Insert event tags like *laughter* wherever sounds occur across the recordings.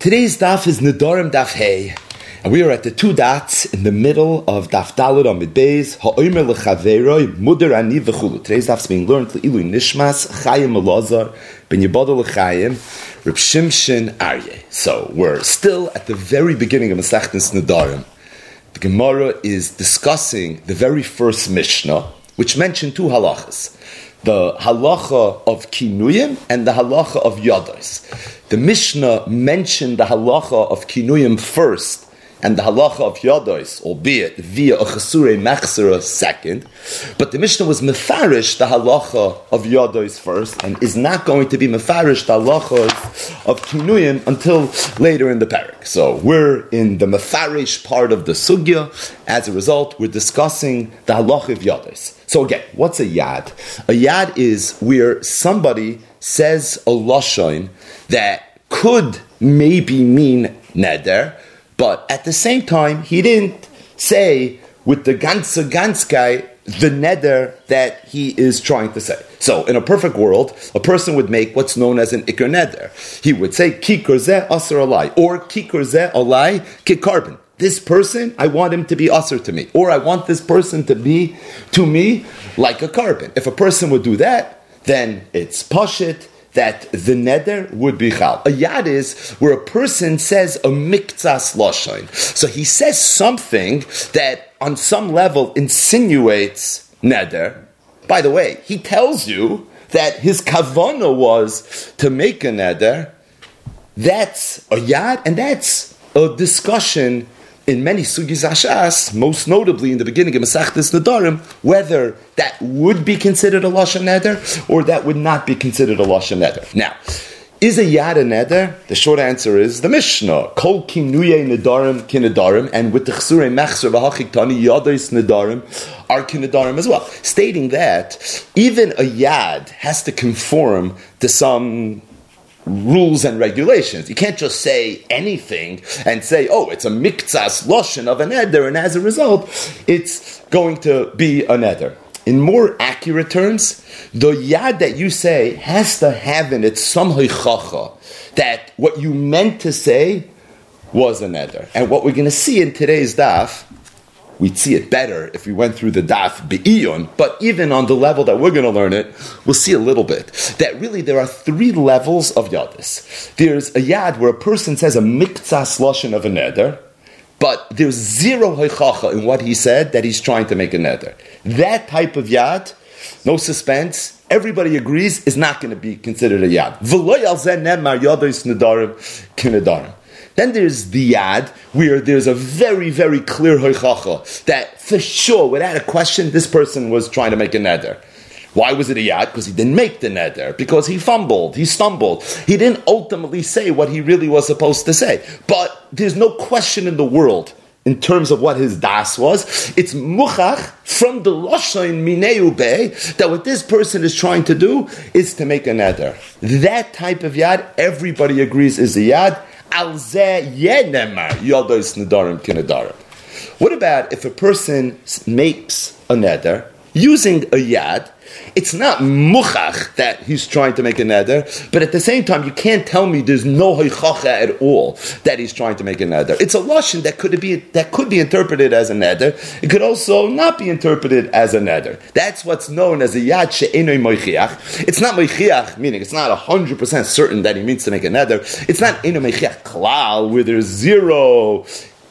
Today's daf is Nedarim Daf Hey, and we are at the two dots in the middle of Daf Daled on Beis Ha'omer lechaveroi Muder Ani v'chulu. Today's daf is being learned Ilu Nishmas Chayim Elazar Ben Yabodol Chayim Reb Shimshin Aryeh. So we're still at the very beginning of Masechtas Nedarim. The Gemara is discussing the very first Mishnah, which mentioned two halachas the halacha of kinuyim and the halacha of yados. The Mishnah mentioned the halacha of kinuyim first and the halacha of yados, albeit via a chasure machzera second. But the Mishnah was mefarish the halacha of yados first and is not going to be mefarish the halacha of kinuyim until later in the parak. So we're in the mefarish part of the sugya. As a result, we're discussing the halacha of yados. So again, what's a yad? A yad is where somebody says a lashon that could maybe mean neder, but at the same time, he didn't say with the ganze gans guy the neder that he is trying to say. So, in a perfect world, a person would make what's known as an ikr neder. He would say kikr ze asr alai or kikr ze alai kikarbon this person, I want him to be usher to me, or I want this person to be to me like a carbon. If a person would do that, then it's pashit that the neder would be chal. A yad is where a person says a miktsas lashon. So he says something that on some level insinuates neder. By the way, he tells you that his kavana was to make a neder. That's a yad, and that's a discussion in many sugis ashas, most notably in the beginning of Masechtas Nedarim, whether that would be considered a lashon neder or that would not be considered a lashon neder. Now, is a yad a neder? The short answer is the Mishnah. Kol kinuye nedarim kinedarim, and with the chsure mechser v'hachik tani yadis nedarim are kinedarim as well, stating that even a yad has to conform to some rules and regulations. You can't just say anything and say, oh, it's a miktsas loshen of an eder, and as a result, it's going to be an eder. In more accurate terms, the yad that you say has to have in it some heichacha, that what you meant to say was an eder. And what we're going to see in today's daf We'd see it better if we went through the daf be'iyon, but even on the level that we're going to learn it, we'll see a little bit. That really there are three levels of yadis. There's a yad where a person says a miktsas lashon of a neder, but there's zero heichacha in what he said that he's trying to make a neder. That type of yad, no suspense, everybody agrees is not going to be considered a yad. Then there's the yad, where there's a very, very clear hoichacha that for sure, without a question, this person was trying to make a neder. Why was it a yad? Because he didn't make the neder. Because he fumbled, he stumbled. He didn't ultimately say what he really was supposed to say. But there's no question in the world in terms of what his das was. It's muchach from the lashon mineu be that what this person is trying to do is to make a neder. That type of yad, everybody agrees is a yad. What about if a person makes a neder using a yad it's not muchach that he's trying to make a neder, but at the same time, you can't tell me there's no hoichacha at all that he's trying to make a neder. It's a lashon that could be that could be interpreted as a neder. It could also not be interpreted as a neder. That's what's known as a yad she'enoi moichiach. It's not moichiach, meaning it's not hundred percent certain that he means to make a neder. It's not enoi moichiach klal where there's zero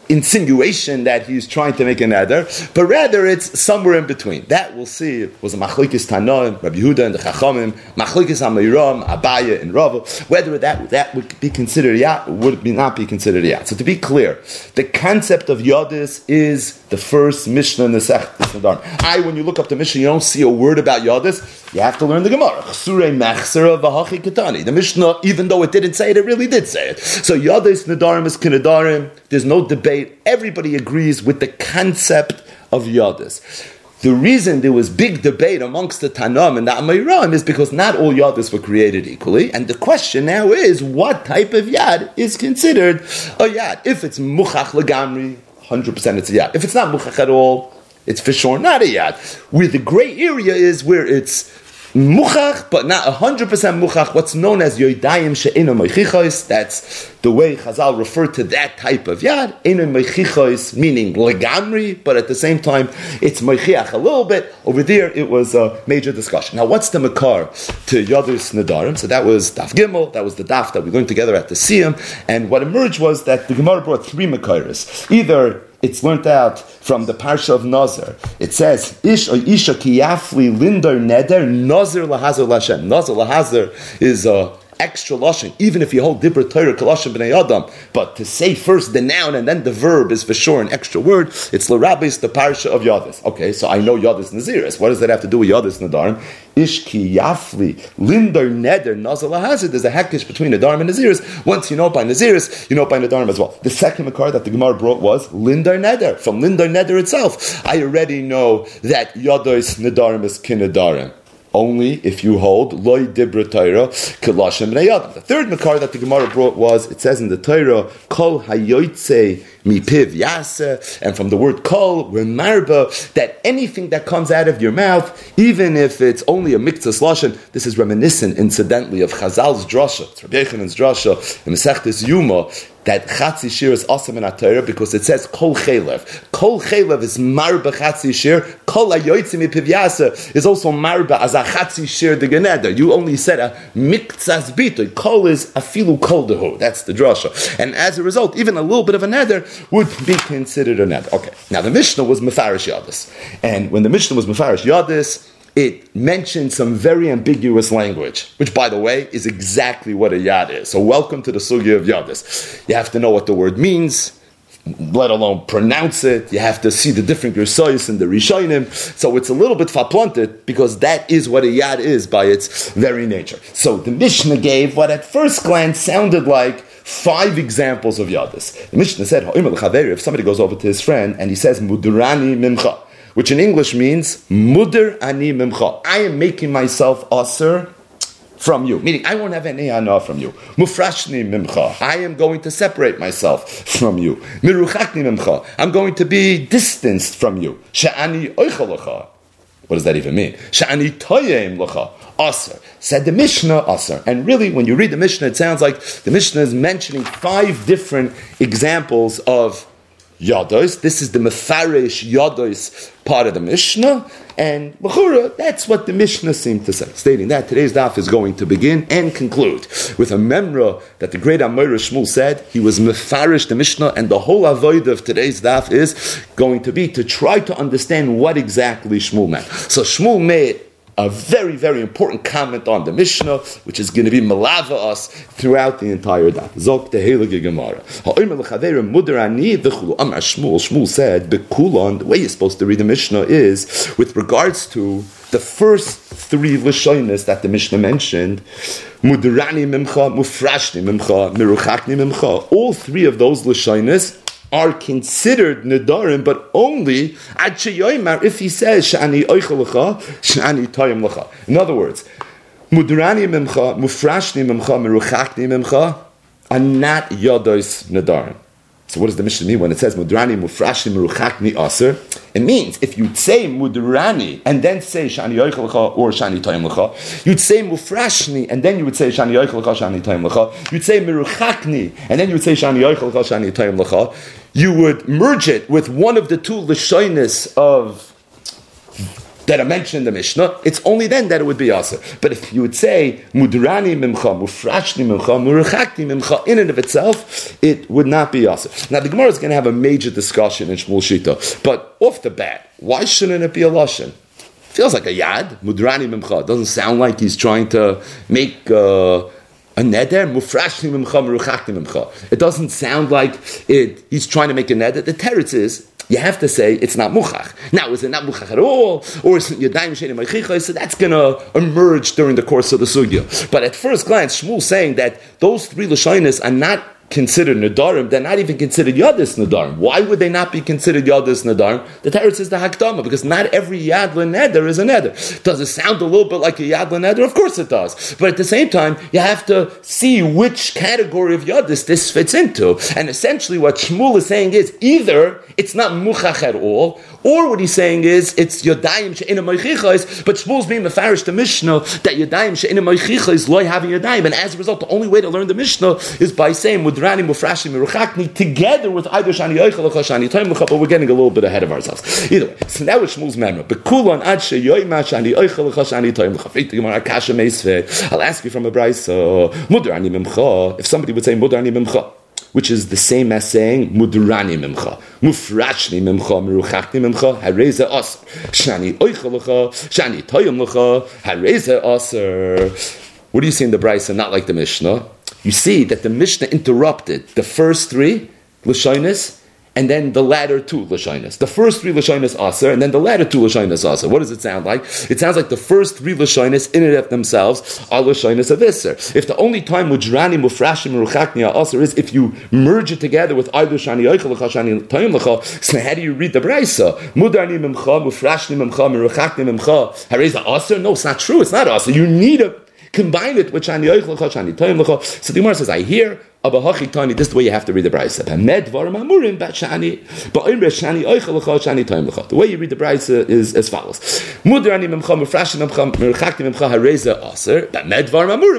insinuation that he's trying to make an but rather it's somewhere in between. That we'll see was a machlokes Tanoim, Rabbi Yehuda and the Chachamim, machlokes Amiram, Abaya and Rava. Whether that that would be considered yad would be not be considered yad. So to be clear, the concept of yadis is the first Mishnah in the Sech I, when you look up the Mishnah, you don't see a word about yadis. You have to learn the Gemara. The Mishnah, even though it didn't say it, it really did say it. So yadis nadarim is kinadarim. There's no debate debate, everybody agrees with the concept of Yadis. The reason there was big debate amongst the Tanam and the Amayram is because not all Yadis were created equally. And the question now is, what type of Yad is considered a Yad? If it's Muchach Lagamri, 100% it's a Yad. If it's not Muchach at all, it's for sure not a Yad. Where the gray area is where it's muchach, but not 100% muchach, what's known as yoidayim she'ina meichichos. That's the way Chazal referred to that type of yad. Ina meichichos, meaning legamri, but at the same time, it's meichiach a little bit. Over there, it was a major discussion. Now, what's the makar to yadus nadarim? So that was daf gimel, that was the daf that we learned together at the siyam, and what emerged was that the Gemara brought three makaris. Either it's learnt out from the parsha of Nazar. It says, "Ish or isha ki yafli lindar neder nazar lahazer lashem." Nazar lahazer is a extra lashon, even if you hold dibra Torah kalashim b'nei adam. But to say first the noun and then the verb is for sure an extra word. It's l'rabis the parsha of yadis. Okay, so I know yadis naziris. What does that have to do with yadis nadarim? Ishki yafli lindar neder nazal hazard. There's a hackish between nadarim and naziris. Once you know by naziris, you know by nadarim as well. The second makar that the Gemara brought was lindar neder from lindar neder itself. I already know that yadis nadarim is kinadarim only if you hold loy dibra Torah kalashim The third makar that the Gemara brought was it says in the Torah kol hayoytze mipiv yase, and from the word kol we remarba that anything that comes out of your mouth, even if it's only a mikzas lashon, this is reminiscent, incidentally, of Chazal's drasha, Rabbi Yochanan's drasha in Masechtes Yuma that Chatzi Shir is awesome in Atayra because it says Kol Chelev. Kol Chelev is Marba Chatzi Shir. Kol Ayoitzim Pivyasa is also Marba as a Chatzi Shir de Geneda. You only said a Miktzas Bitoy. Kol is Afilu Kol Dehu. That's the drasha. And as a result, even a little bit of a neder would be considered a neder. Okay. Now the Mishnah was Mefarish Yadis. And when the Mishnah was Mefarish Yadis, it mentioned some very ambiguous language, which, by the way, is exactly what a yad is. So, welcome to the sugya of yadis. You have to know what the word means, let alone pronounce it. You have to see the different gersayis and the rishonim. So it's a little bit faplanted because that is what a yad is by its very nature. So the Mishnah gave what at first glance sounded like five examples of yadis. The Mishnah said, if somebody goes over to his friend and he says, Mudrani mimcha, which in English means Mudr ani mimcha. I am making myself aser from you, meaning I won't have any ana from you. Mufrashni mimcha. I am going to separate myself from you. Miruchakni mimcha. I'm going to be distanced from you. Sha'ani oichalacha. What does that even mean? Sha'ani toyem lacha. Aser. Said the Mishnah Aser. And really, when you read the Mishnah, it sounds like the Mishnah is mentioning five different examples of Yados. This is the Mefarish Yados part of the Mishnah. And Bechura, that's what the Mishnah seemed to say, stating that today's daf is going to begin and conclude with a memra that the great Amir Shmuel said. He was Mefarish the Mishnah, and the whole avoid of today's daf is going to be to try to understand what exactly Shmuel meant. So Shmuel made a very, very important comment on the Mishnah, which is going to be malava us throughout the entire daf. Zok the Heilige Gemara. Amar Shmuel. Shmuel said, "Bekulon." The way you're supposed to read the Mishnah is with regards to the first three lashonis that the Mishnah mentioned. Mudrani mimcha, mufrashni mimcha, miruchakni mimcha. All three of those lashonis are considered nedarim, but only sheyoymar if he says shani oichalacha, shani toyim lacha. In other words, mudrani mimcha, mufrashni mimcha, meruchakni mimcha are not yodos nedarim. So what does the Mishnah mean when it says mudrani mufrashni meruchakni aser? It means if you'd say mudrani and then say shani yoichelcha or shani toim you'd say mufrashni and then you would say shani yoichelcha shani toim. You'd say meruchakni and then you would say shani yoichelcha shani toim. You would merge it with one of the two lashonis of that are mentioned in the Mishnah, it's only then that it would be asa. But if you would say mudrani mimcha, mufrashni mimcha, murachakni mimcha, in and of itself, it would not be asa. Now the Gemara is going to have a major discussion in Shmuel Shita, but off the bat, why shouldn't it be a lashon? Feels like a yad, mudrani mimcha. Doesn't sound like he's trying to make. Uh, a neder, mufrashni mimcha, mimcha. It doesn't sound like it, he's trying to make a neder. The teretz is, you have to say it's not muchach. Now, is it not muchach at all, or is it yadayim shenim So that's going to emerge during the course of the sugya. But at first glance, Shmuel saying that those three lashonis are not considered Nadarim, they're not even considered Yadis Nadarim. Why would they not be considered Yadis Nadarim? The Teretz is the Hakdama, because not every Yad Neder is a Neder. Does it sound a little bit like a Yad Neder? Of course it does. But at the same time, you have to see which category of Yadis this fits into. And essentially what Shmuel is saying is either it's not Muchach at all, or what he's saying is it's Yodayim She'ina Moichichais, but Shmuel's being Mefarish the Mishnah that Yodayim She'ina Moichichais loy having Yodayim. And as a result, the only way to learn the Mishnah is by saying Mudrani Mufrashim Meruchakni together with either Shani Yoichel or Shani Toim but we're getting a little bit ahead of ourselves. Either way, so now it's Shmuel's memra. Bekulon Ad Sheyoima Shani Yoichel Shani Toim I'll ask you from a brayso Mudrani Mimcha. If somebody would say Mudrani Mimcha which is the same as saying mudrani mimcha, mufrashni mimcha, meruchachni mimcha, hareza aser, shani oichalacha, shani toyim lecha, hareza aser. What do you see in the Brisa? Not like the Mishnah. You see that the Mishnah interrupted the first three lashonis and then the latter two lashonis. The first three lashonis aser, and then the latter two lashonis aser. What does it sound like? It sounds like the first three lashonis in and of themselves are lashonis of iser. If the only time mujrani mufrashim ruchakni aser is if you merge it together with either shani yoichel shani toyim lecha, so how do you read the brayso? Mudarni memcha mufrashni memcha meruchakni memcha. Hareza aser? No, it's not true. It's not aser. You need a combine it with shani yoichel shani toyim lecha. So the Gemara says, I hear Abahachi Tani, this is the way you have to read the Brisa. The way you read the Brisa is as follows.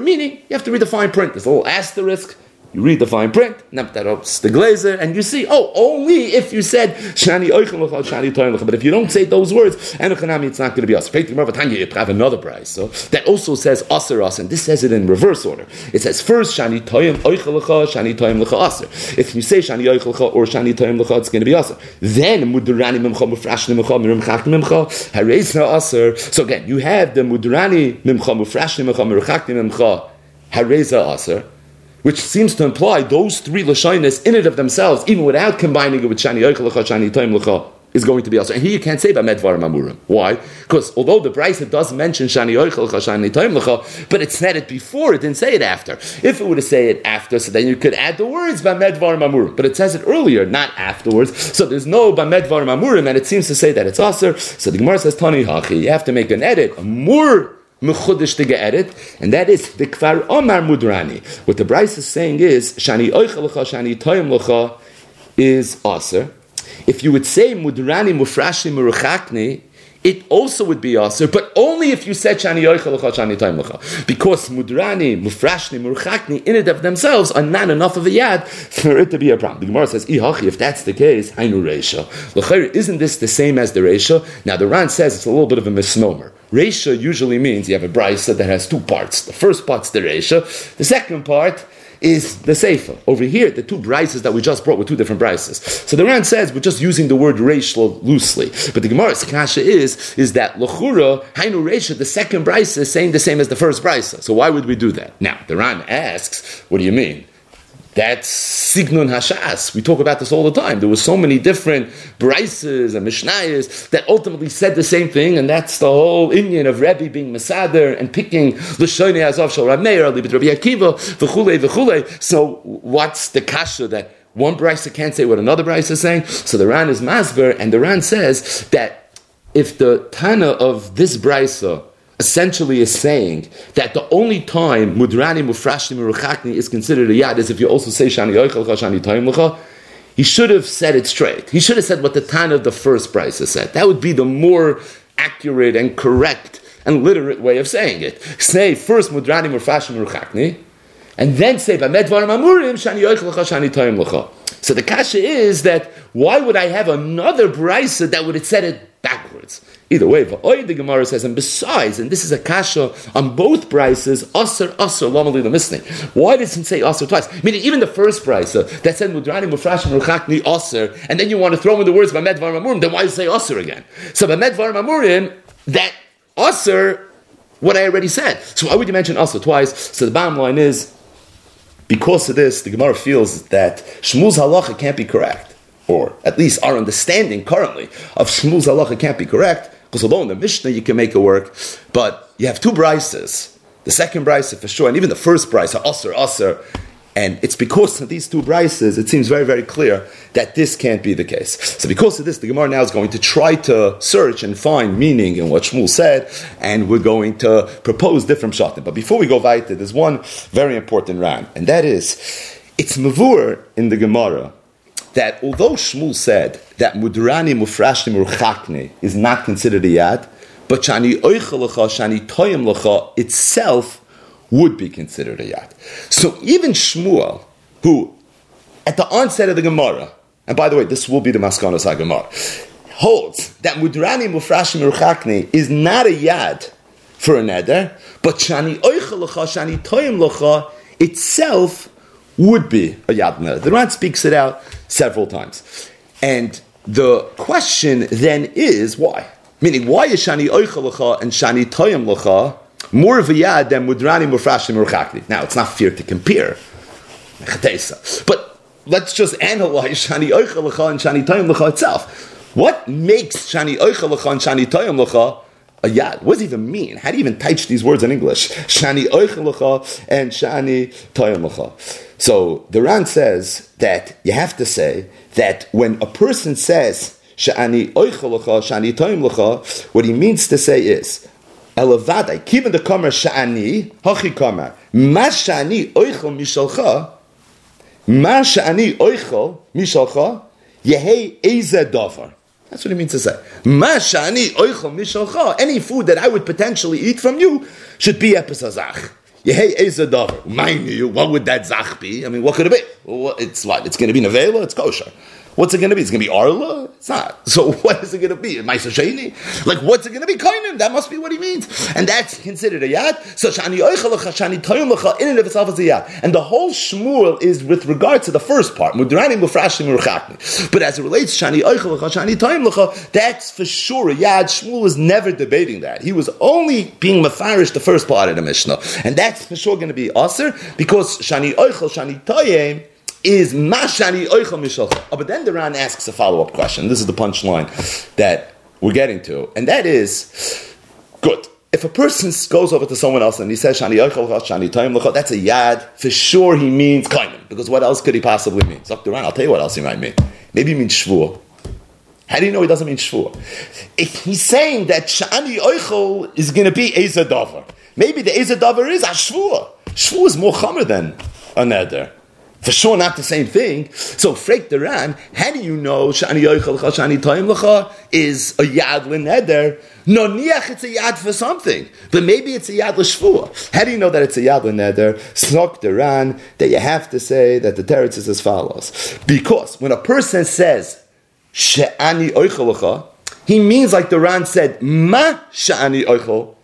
Meaning, you have to read the fine print. There's a little asterisk you read the fine print, Neptarops the glazer, and you see, oh, only if you said Shani Shani But if you don't say those words, Enochanami, it's not going to be us. You have another price. So that also says Aser and this says it in reverse order. It says first Shani Toyim Oichalacha, Shani Toyim Lecha Aser. If you say Shani Oichalacha or Shani Toyim Lecha, it's going to be Aser. Then Mudurani Mimcha Mufrashni Mimcha Mirim Chak Mimcha Harezna Aser. So again, you have the Mudurani Mimcha Mufrashni Mimcha Mirim Mimcha Hareza Aser which seems to imply those three lashonis in it of themselves, even without combining it with shani yoichalacha, shani toim lecha, is going to be also. And here you can't say about medvar mamurim. Why? Because although the Brisa does mention shani yoichalacha, shani toim lecha, but it said it before, it didn't say it after. If it were to say it after, so then you could add the words by medvar mamurim. But it says it earlier, not afterwards. So there's no by medvar mamurim, and it seems to say that it's aser. So the Gemara says tani hachi. You have to make an edit, a more mechudish to get it, and that is the kvar omar mudrani. What the Bryce is saying is shani oichel shani toyim is aser. If you would say mudrani mufrashi meruchakni, it also would be aser, but only if you said shani yoichel shani toyim because mudrani mufrashni meruchakni in and of themselves are not enough of a yad for it to be a problem. The Gemara says, "Ihachi." If that's the case, hainu reisha. Isn't this the same as the reisha? Now the Ran says it's a little bit of a misnomer. Reisha usually means you have a brisa that has two parts. The first part's the Reisha. The second part is the Seifa. Over here, the two brises that we just brought were two different brises. So the Ran says we're just using the word Reishla loosely. But the Gemara's kasha is, is that Lachura, Hainu Reisha, the second brisa is saying the same as the first brisa. So why would we do that? Now, the Ran asks, what do you mean? That's Signun Hashas. We talk about this all the time. There were so many different brises and mishnayos that ultimately said the same thing, and that's the whole Indian of Rebbe being Masader and picking Lashoni Azov Shal Rab Meir, Rabbi Akiva, v'chule v'chule. So what's the kasha that one brisa can't say what another brisa is saying? So the Ran is Masber, and the Ran says that if the Tana of this brisa essentially is saying that the only time mudrani mufrashni meruchakni is considered a yad is if you also say shani yoichel shani He should have said it straight. He should have said what the time of the first price said. That would be the more accurate and correct and literate way of saying it. Say first mudrani mufrashni meruchakni, and then say b'medvar mamurim shani yoichel shani So the kasha is that why would I have another brisa that would have said it backwards? Either way, the Gemara says, and besides, and this is a kasha on both prices, aser aser lamali the Why doesn't it say aser twice? Meaning, even the first price uh, that said mudrani mufrashim ruchakni aser, and then you want to throw in the words b'med var mamurim, then why does it say aser again? So b'med var mamurim, that aser, what I already said. So why would you mention aser twice? So the bottom line is, because of this, the Gemara feels that Shmuel's halacha can't be correct or at least our understanding currently of Shmuel's halacha can't be correct, because in the Mishnah you can make it work, but you have two brises. The second brise for sure, and even the first brise, Aser, Aser, And it's because of these two brises, it seems very, very clear that this can't be the case. So because of this, the Gemara now is going to try to search and find meaning in what Shmuel said, and we're going to propose different shatim. But before we go weiter, there's one very important ram, and that is, it's mavur in the Gemara that although Shmuel said that mudrani mufrashni murchakni is not considered a yad, but shani oichalacha, shani toyim lacha itself would be considered a yad. So even Shmuel, who at the onset of the Gemara, and by the way, this will be the Maskanos Gemara, holds that mudrani mufrashni murchakni is not a yad for a neder, but shani oichalacha, shani toyim lacha itself would be a yad neder. The Ran speaks it out several times. And the question then is why? Meaning, why is Shani Oichalacha and Shani Toyim Lacha more of a yad than Mudrani Mufrashim Urchakli? Now, it's not fair to compare. But let's just analyze Shani Oichalacha and Shani Toyim Lacha itself. What makes Shani Oichalacha and Shani Toyim Lacha a yad. What does it even mean? How do you even teach these words in English? Shani oichel and shani toyim So the Ran says that you have to say that when a person says shani oichel shani toyim what he means to say is elavadai. Keeping the kamer shani hachi kamer ma shani oichel mishalcha ma shani oichel mishalcha yehei eze davar. That's what he means to say. Any food that I would potentially eat from you should be epizazach. Mind you, what would that zach be? I mean, what could it be? It's what? It's going to be nevela. It's kosher. What's it going to be? It's going to be Arla? It's not. *laughs* So what is it going to be? Maisa Sheni? Like, what's it going to be? Kainim. That must be what he means. And that's considered a yad. So Shani Shani in and of itself is a yad. And the whole Shmuel is with regard to the first part. But as it relates to Shani Shani that's for sure a yad. Shmuel was never debating that. He was only being mafarish the first part of the Mishnah. And that's for sure going to be Aser because Shani Oichel, Shani Toyim is mashani oichel mishalcha. Oh, but then the Ran asks a follow up question. This is the punchline that we're getting to, and that is good. If a person goes over to someone else and he says shani oichel shani toim lecha, that's a yad. For sure, he means kainim. Because what else could he possibly mean? Dr. Ran, I'll tell you what else he might mean. Maybe he means shvur. How do you know he doesn't mean shvur? If he's saying that shani oichel is going to be davar, maybe the ezadavar is a shvur. Shvur is more chamer than a neder. For sure, not the same thing. So, Freik the Ran, how do you know Shani Yoichel Shani Toim Lecha is a Yad L'Neder? No, Niach, it's a Yad for something. But maybe it's a Yad L'Shvua. How do you know that it's a Yad L'Neder? Snok the Ran, that you have to say that the teretz is as follows. Because when a person says Shani Yoichel he means like the Ran said, Ma Shani Yoichel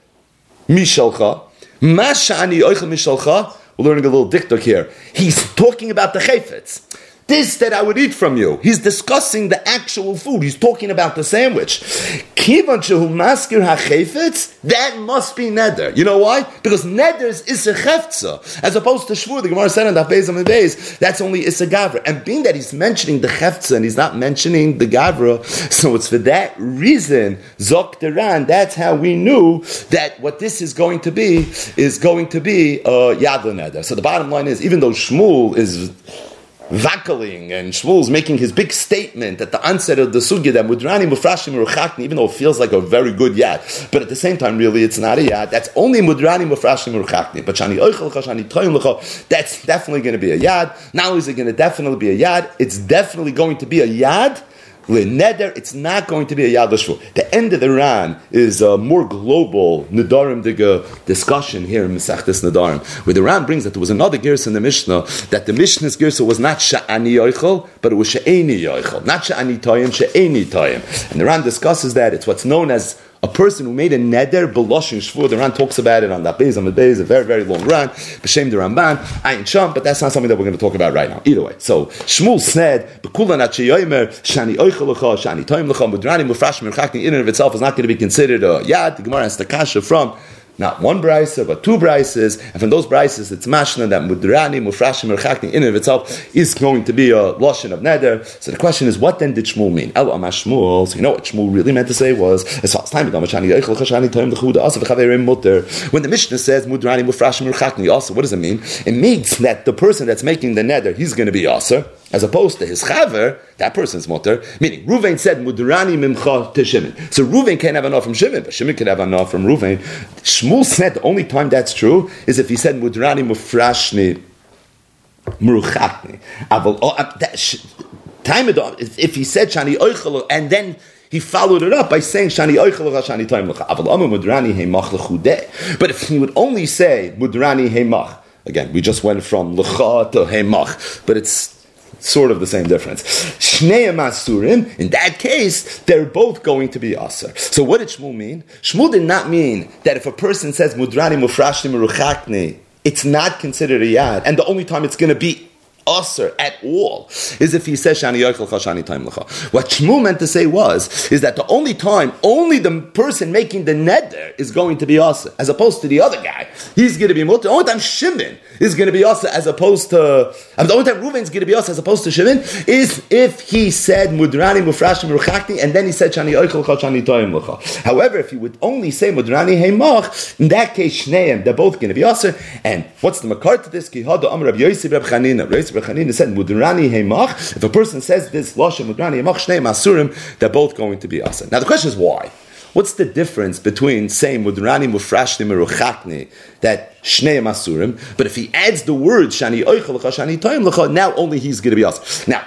Mishalcha, Ma Shani Yoichel Mishalcha, we're learning a little diktuk here. He's talking about the chayfetz. This that I would eat from you. He's discussing the actual food. He's talking about the sandwich. That must be neder. You know why? Because neder is a cheftza. As opposed to shvur, the Gemara said in the Beis on the days, that's only isa gavra. And being that he's mentioning the cheftza and he's not mentioning the gavra, so it's for that reason, zok deran, that's how we knew that what this is going to be is going to be uh, yad neder. So the bottom line is, even though Shmuel is vackling and Shmuel's making his big statement at the onset of the sugya that Mudrani Mufrashim Ruchakni, even though it feels like a very good yad, but at the same time, really, it's not a yad. That's only Mudrani Mufrashim Ruchakni. But Shani Shani that's definitely going to be a yad. Only is it going to definitely be a yad, it's definitely going to be a yad neder, it's not going to be a Yad Lashvu. The end of the Ran is a more global Nadarim Diga uh, discussion here in Mesachtes Nadarim, where the Ran brings that there was another Gersa in the Mishnah, that the Mishnah's Gersa was not Sha'ani Yoichel, but it was Sha'eni Yoichel. Not Sha'ani Toyim, Sha'eni Toyim. And the Ran discusses that. It's what's known as a person who made a neder beloshin shvur. The Ran talks about it on that base on the base, a very very long Ran. B'shem the Ramban, Ayin Sham, but that's not something that we're going to talk about right now. Either way, so Shmuel said, "Bekulan atcheyomer shani oichel shani toim lecha mudrani mufrash merchakin in and of itself is not going to be considered a yad." The Gemara has the kasha from not one brisa, but two brises, and from those brises, it's mashna that mudrani, mufrashim, merchakni, in and of itself is going to be a lashon of neder. So the question is, what then did Shmuel mean? El Shmuel. So you know what Shmuel really meant to say was, as far as time when the Mishnah says mudrani, mufrashim, merchakni, also, what does it mean? It means that the person that's making the neder, he's going to be also as opposed to his chaver, that person's mutter. Meaning, Ruvain said mudrani mimcha to Shimon. So Ruvain can't have enough from Shimon, but Shimon can have enough from Ruvain. Shmuel said the only time that's true is if he said mudrani mufrashni muruchatni. Oh, uh, time if he said shani oichel and then he followed it up by saying shani oichel shani mudrani But if he would only say mudrani heimach. Again, we just went from lecha to heimach, but it's sort of the same difference. Shnei Masurim, in that case, they're both going to be Aser. So what did Shmuel mean? Shmuel did not mean that if a person says Mudrani Mufrashni Meruchakni, it's not considered a yad, and the only time it's going to be Aser at all is if he says Shani Chashani Time Lecha. What Shmuel meant to say was is that the only time, only the person making the neder is going to be Aser, as opposed to the other guy. He's going to be mutter. The only time Shimon is going to be Aser, as opposed to and the only time Reuven is going to be Aser, as opposed to Shimon, is if he said Mudrani Mufrashim Ruchakni, and then he said Shani Yochel Chashani Time Lecha. However, if he would only say Mudrani Heimach, in that case Shneim, they're both going to be Aser. And what's the makar to this? Kihada Amr Rabbi Yosef Reb Chanina. Chanina said, Mudrani Heimach, if a person says this, Lashon Mudrani Heimach, Shnei Masurim, they're both going to be Asa. Now the question is why? What's the difference between saying Mudrani Mufrashni Meruchatni, that Shnei Masurim, but if he adds the word Shani Oichel Shani Toim Lecha, now only he's going to be Asa. Now,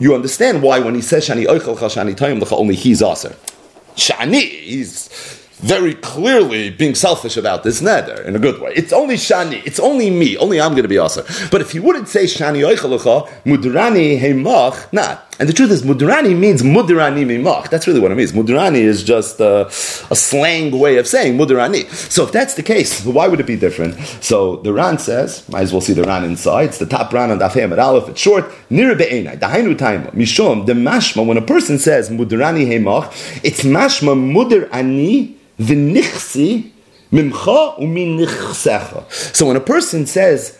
you understand why when he says Shani Oichel Shani Toim Lecha, only he's Asa. Shani, he's very clearly being selfish about this neder in a good way. It's only shani, it's only me, only I'm going to be also. But if he wouldn't say shani oichalacha, mudrani heimach, nah. And the truth is, mudrani means mudrani mimach. That's really what it means. Mudrani is just a, a slang way of saying mudrani. So if that's the case, why would it be different? So the Ran says, might as well see the Ran inside. It's the top Ran on Daf at Aleph. It's short. Nir be'enai. Dahainu taima. Mishom. The mashma. When a person says mudrani heimach, it's mashma mudr ani V'nichsi mimcha u'minichsecha. So when a person says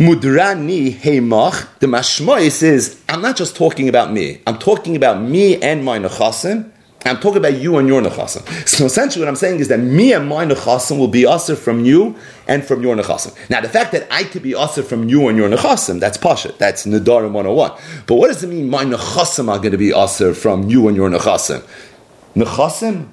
mudrani heimach, the mashmois is I'm not just talking about me. I'm talking about me and my nechasim. I'm talking about you and your nechasim. So essentially, what I'm saying is that me and my nechasim will be usher from you and from your nechasim. Now, the fact that I could be usher from you and your nechasim, that's pasha. That's nedarim 101. But what does it mean? My nechasim are going to be usher from you and your nechasim. Nechasim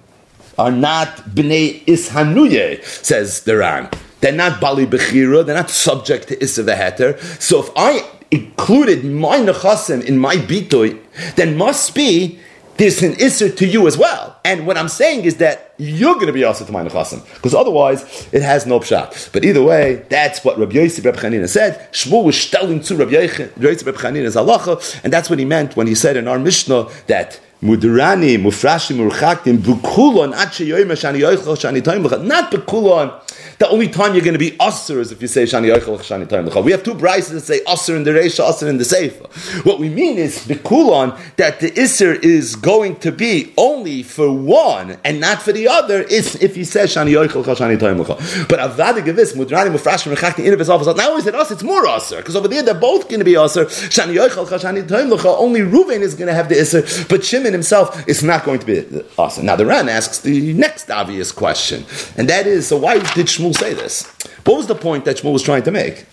are not bnei ishanuye, says the Ran. They're not bali bechira. They're not subject to issa veheter. So if I included my nechasim in my bitoy, then must be there's an isser to you as well. And what I'm saying is that you're going to be also to my nechasim, because otherwise it has no pshat. But either way, that's what Rabbi Yosef Reb Chanina said. Shmuel was telling to Rabbi Yosef Reb Chanina's halacha, and that's what he meant when he said in our Mishnah that Mudrani, Mufrashim, Murchaktim, Bukulon, Yoima, Shani Yoichel, Shani Toim Not Bukulon. The only time you're going to be Usr is if you say Shani Yoichel, Shani Toim We have two brises that say Usr in the Reisha, Usr in the Seifa. What we mean is Bukulon, that the Isser is going to be only for one and not for the other, is if he says Shani Yoichel, Shani Toim But Avada Gevis, Mudrani, Mufrashim, in of Office. now is it us, it's more Usr. Because over there they're both going to be Usr. Shani Yoichel, Shani Toim Only Ruven is going to have the Isser, but Shimon himself is not going to be awesome. Now the Ran asks the next obvious question, and that is, so why did Shmuel say this? What was the point that Shmuel was trying to make?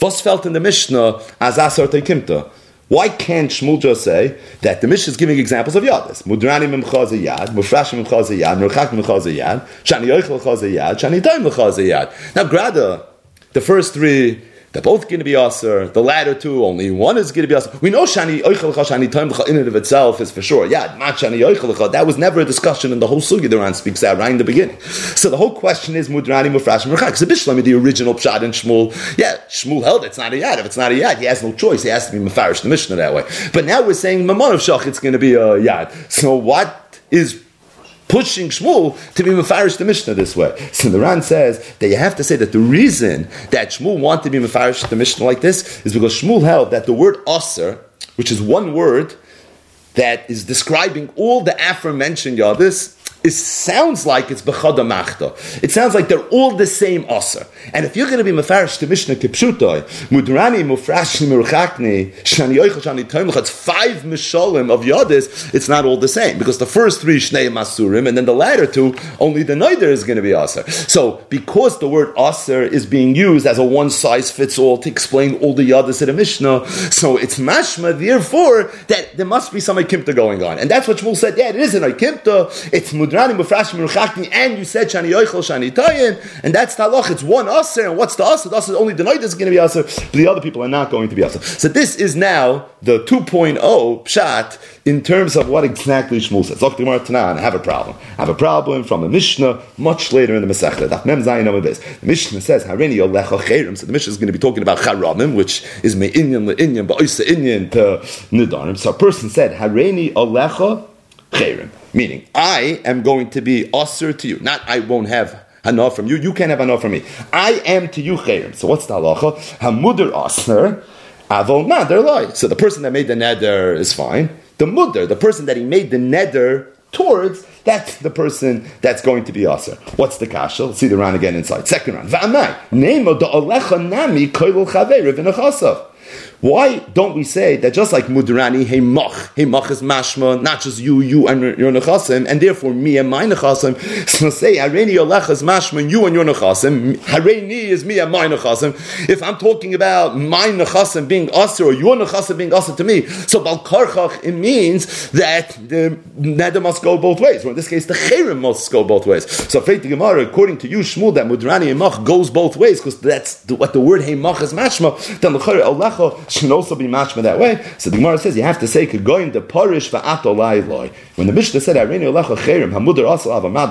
Was felt in the Mishnah as Asar Tekimta? Why can't Shmuel just say that the Mishnah is giving examples of yadis? Mudrani mimchaz yad, mufrash mimchaz yad, murchak mimchaz yad, shani chaz yad, shani toim yad. Now, Grada, the first three they're both going to be aser. The latter two, only one is going to be aser. We know shani oichel shani time in and of itself is for sure. Yeah, mat shani oichel That was never a discussion in the whole sugi. The Ran speaks out right in the beginning. So the whole question is mudrani mufrash merchak. Because Bishlami, the original pshat in Shmuel, yeah, Shmuel held it's not a yad. If it's not a yad, he has no choice. He has to be mefarish the Mishnah that way. But now we're saying mamon of shach, it's going to be a yad. So what is pushing Shmuel to be Mefarish the Mishnah this way. So the Ran says that you have to say that the reason that Shmuel wanted to be Mefarish the Mishnah like this is because Shmuel held that the word Aser, which is one word that is describing all the aforementioned Yadis, it sounds like it's bechada machta. It sounds like they're all the same aser. And if you're going to be mafarish to Mishnah kipshutoi, mudrani mufrash merchakni shani yoichel shani it's five mishalim of yadis, it's not all the same. Because the first three shnei masurim, and then the latter two, only the neider is going to be aser. So, because the word aser is being used as a one size fits all to explain all the yadis in a Mishnah, so it's mashma, therefore, that there must be some akimta going on. And that's what Shmuel said, yeah, it is an akimta, it's mudrani mufrash merchakni, and you said shani yoichel shani tayin, and that's the halach. It's one aser, and what's the aser? The aser only night is going to be aser, but the other people are not going to be aser. So this is now the 2.0 pshat in terms of what exactly Shmuel says. Look, Gemara Tanan, I have a problem. I have a problem from the Mishnah much later in the Masechta. The Mishnah says Harini Olecha Cherim. So the Mishnah is going to be talking about Charamim, which is Me'inyan Le'inyan Ba'oisa Inyan to Nidarim. So a person said Harini Olecha Cherim. Meaning, I am going to be usher to you. Not I won't have hana from you. You can't have hana from me. I am to you chayrim. So what's the halacha? Hamuder asner avol nader loy. So the person that made the neder is fine. The mudder, the person that he made the neder towards, that's the person that's going to be aser. What's the kasha? See the round again inside. Second round. Va'amai. Nemo da alecha nami koilul chaver. Why don't we say that just like Mudrani, hey mach, hey mach is mashma, not just you, you and your nechasim, and therefore me and my nechasim. *laughs* So say Hareni Olech is mashma, you and your nechasim. Hareni is me and my nechasim. If I'm talking about my nechasim being usher or your nechasim being usher to me, so balkarchach it means that the neder must go both ways. Or in this case, the cherim must go both ways. So Faith Gemara, according to you, Shmuel, that Mudrani and mach goes both ways because that's what the word hey mach is mashma. Then the Olecha should also be mashma that way. So the Gemara says you have to say going the parish va'atolai loy. When the Mishnah said Arini Olecha Cherim Hamudar also avamad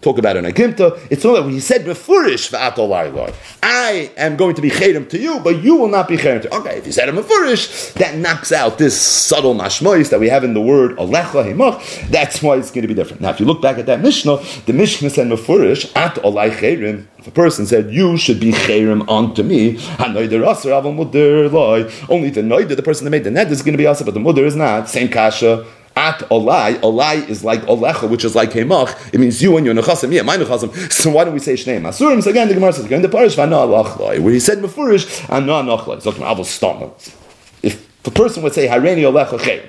talk about an agimta. It's not that he said befurish va'atolai loy. I am going to be cherim to you, but you will not be cherim to. Okay, if you said a befurish, that knocks out this subtle mashmois that we have in the word Olecha Himach. That's why it's going to be different. Now, if you look back at that Mishnah, the Mishnah said befurish at olai cherim. If a person said, You should be cherim onto me, only the noider, the person that made the net, is going to be also, but the mother is not. Same kasha. At olai, olai is like olecha, which is like hemach. It means you and your nechasim, yeah, my nechasim. So why don't we say shnei masurim? So again, the Gemara says, again, the parish v'ana alachlai, where he said mefurish, ana anachlai. So avos stomach. If the person would say hareni olecha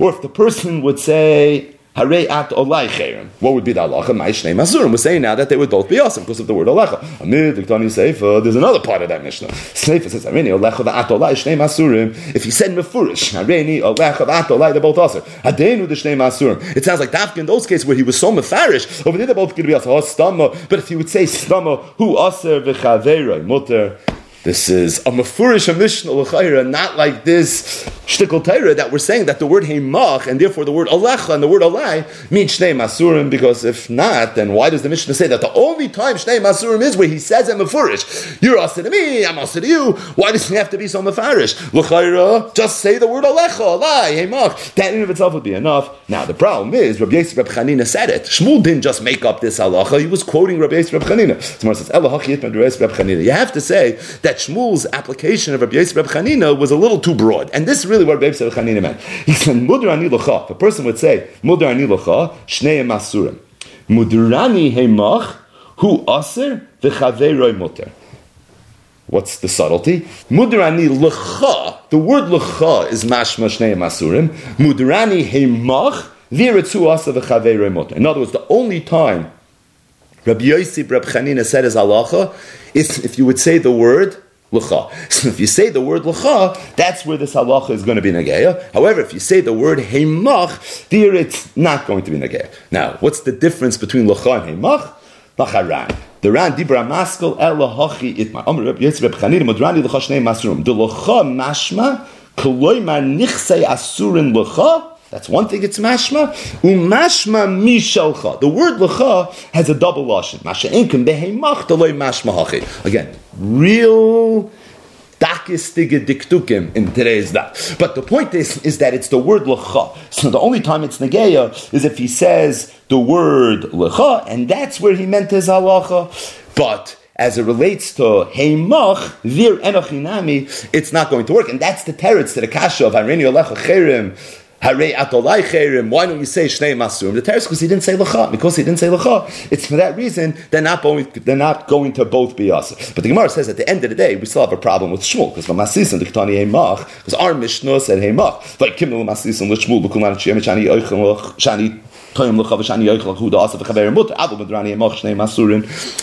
or if the person would say Hare at olai cherim. What would be the halacha? Ma'ishnei masurim. We're saying now that they would both be awesome because of the word olacha. Amid Diktani Seifa, there's another part of that Mishnah. Seifa says, Harini olecha va'at olai shnei masurim. If he said mefurish, Harini olecha va'at olai, they're both awesome. Hadenu the shnei masurim. It sounds like Dafka in those cases where he was so mefarish, over there they're both going to be awesome. Oh, stama. But if he would say stama, who aser v'chaveroi, mutter, this is a mafurish mishnah not like this shtickle Torah that we're saying that the word heimach and therefore the word alecha and the word alai mean shnei masurim. Because if not, then why does the mishnah say that the only time shnei masurim is where he says a mafurish? You're asking to me, I'm asking to you. Why does he have to be so mafarish? L'chayra, just say the word alecha, alai, heimach. That in of itself would be enough. Now the problem is Rabbi Yisrael Reb Chanina said it. Shmuel didn't just make up this halacha; he was quoting Rabbi Yisrael Reb Chanina. Tomorrow says Reb Chanina. You have to say that that Shmuel's application of Rabbi Yosef Rabbi Chanina was a little too broad. And this is really what Rabbi Yosef Rabbi Chanina meant. He said, Mudr ani locha. The person would say, Mudr ani locha, shnei masurim. Mudrani heimach, hu aser, v'chaveroi muter. What's the subtlety? Mudrani lecha. The word lecha is mashma shnei masurim. Mudrani heimach, v'yiratzu asa v'chaveroi muter. In other words, the only time Rabbi Yosef Rabbi Chanina said as halacha if, you would say the word L'cha. So *laughs* if you say the word l'cha, that's where this halacha is going to be nageya. However, if you say the word heimach, there it's not going to be nageya. Now, what's the difference between l'cha and heimach? Lacharan. The Ran Dibra Maskal Ela Hachi Itma. Amr Reb Yitzreb Reb Chanina Modrani L'cha Shnei Masrum. The l'cha mashma koloi ma nichsei asurin l'cha that's one thing. It's mashma umashma mishalcha. The word lecha has a double lashon. Masha inkim behemach deloy mashma hachi. Again, real diktukim in today's that. But the point is, is that it's the word lecha. So the only time it's negeya is if he says the word lecha, and that's where he meant his halacha. But as it relates to Heimach, Vir Enochinami, it's not going to work. And that's the teretz to the kasha of Harini Alecha Cherim Why don't you say shnei masurim? The teres because he didn't say lacha. Because he didn't say lacha, it's for that reason they're not going. They're not going to both be us. But the Gemara says at the end of the day we still have a problem with Shmuel because the masis and the ketani heimach because our Mishnah said heimach like kimel masis and Shmuel b'kuman shani shani.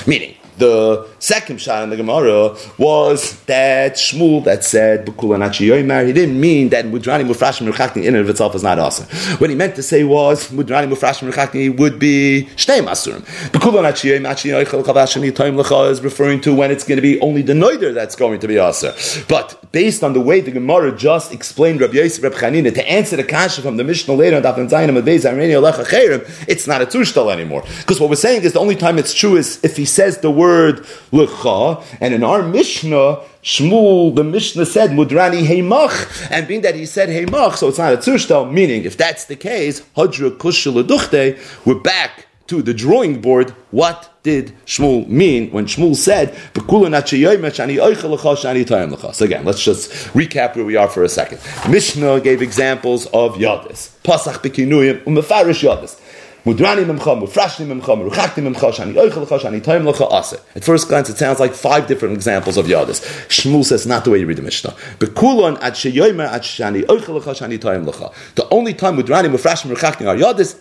Meaning the second shot in the Gemara was that Shmuel that said B'kula Nachi Yoimar. He didn't mean that Mudrani Mufrashim Merchakni in and of itself is not awesome. What he meant to say was Mudrani Mufrashim Merchakni would be Shnei Masurim. B'kula Nachi Yoimar Yoichel Chavashani Toim Lecha is referring to when it's going to be only the Noider that's going to be awesome. But based on the way the Gemara just explained Rabbi Yosef Reb Chanina to answer the kasha from the Mishnah later on Dafin Zayin Amad Areni Alecha Chayrim, it's not a tushtal anymore. Because what we're saying is the only time it's true is if he says the word lecha, and in our Mishnah, Shmuel, the Mishnah said mudrani heimach, and being that he said heimach, so it's not a tzushtal. Meaning, if that's the case, hadra kushaladuchte, we're back to the drawing board. What did Shmuel mean when Shmuel said So again, let's just recap where we are for a second. Mishnah gave examples of yadis, pasach bekinuyim, umefarish yadis. Mudrani memcha, mufrashni memcha, meruchakni memcha, shani oichel lecha, shani toim lecha. At first glance, it sounds like five different examples of yadis. Shmuel says not the way you read the Mishnah. Bekulon at sheyomer at shani oichel lecha, shani toim lecha. The only time mudrani, mufrashni, meruchakni are yadis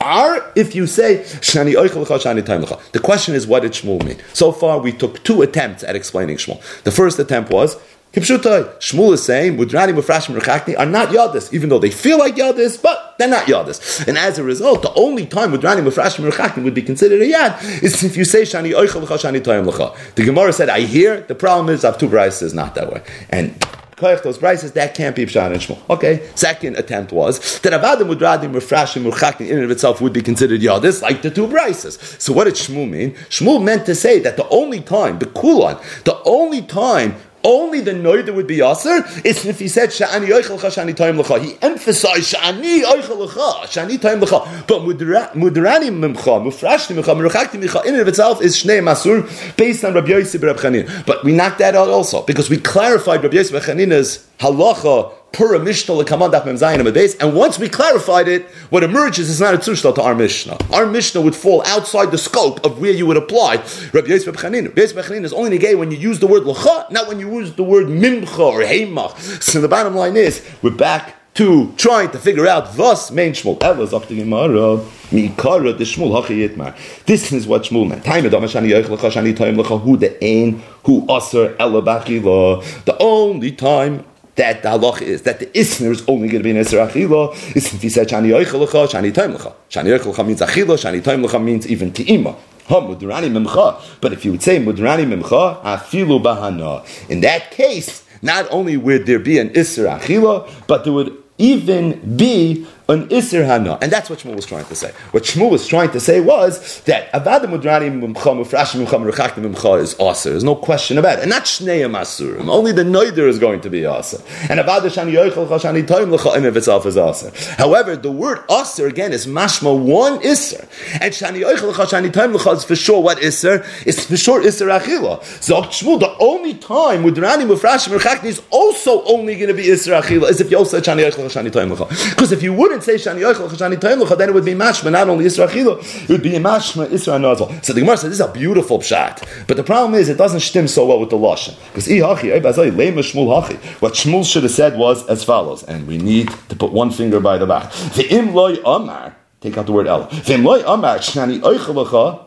are if you say shani oichel lecha, shani toim lecha. The question is, what did Shmuel mean? So far, we took two attempts at explaining Shmuel. The first attempt was Kipshutai, Shmuel is saying, Mudrani, Mufrashim, Rechakni are not Yadis, even though they feel like Yadis, but they're not Yadis. And as a result, the only time Mudrani, Mufrashim, Rechakni would be considered a Yad is if you say Shani Oichel L'cha, Shani Toyim L'cha. The Gemara said, I hear, the problem is, have two prices, not that way. And those prices, that can't be Pshan and Shmuel. Okay, second attempt was that Avadim Mudradim Refrashim Murchakim in and of itself would be considered Yadis, like the two prices. So what did Shmuel mean? Shmuel meant to say that the only time, the Kulon, the only time only the noider would be aser is if he said shani oichel shani time lecha. He emphasized shani oichel lecha, shani time lecha. But mudrani mimcha, mufrashni mimcha, meruchakti mimcha in and of itself is shnei masur based on Rabbi Yosef Rabbi Chanin. But we knocked that out also because we clarified Rabbi Yosef Chanina's halacha Pura Mishnah Lekaman Mem Zayin base, and once we clarified it, what emerges is not a tzushta to our Mishnah. Our Mishnah would fall outside the scope of where you would apply Rabbi Yosef Chanin. Rabbi Yosef Chanin is only negay when you use the word lacha, not when you use the word mimcha or heimach. So the bottom line is, we're back to trying to figure out thus main Shmuel. Elas the Gemara. Mikara the Shmuel hachi. This is what Shmuel meant. Time adama shani yoich hu the elabachila. The only time that the halach is that the isner is only going to be an isra achila is if he said shani oichelecha, shani toimlecha. Shani oichelecha means achila, shani toimlecha means even. Ha mudrani memcha. But if you would say mudrani memcha, afilu bahana. In that case, not only would there be an isra achila, but there would even be an Isir Hana. And that's what Shmuel was trying to say. What Shmuel was trying to say was that Avada Mudrani Mumcha Mufrashim Mumcha Merachakta Mumcha is Aser. There's no question about it. And not Shneim Asurim. Only the Noider is going to be Aser. And Avada Shani Yoichel Chashani Toim Lecha in of itself is Aser. However, the word Aser again is mashma one Isser. And Shani Yoichel Chashani Toim Lecha is for sure what Isser? It's for sure Isser Achila. So Shmuel, the only time Mudrani Mufrashim Merachakta is also only going to be Isser Achila is if you also Shani Yoichel Chashani Toim Lecha. Because if you wouldn't say Shani Yoichel Chashani Toim Lecha, then it would be mashma, not only Isra Achilo, it would be mashma Isra Nazal. So the Gemara says this is a beautiful pshat. But the problem is it doesn't stem so well with the Lashon. Because what Shmuel should have said was as follows, and we need to put one finger by the back. Ve'im loy amar, take out the word el. Ve'im loy amar, Shani Yoichel Lecha,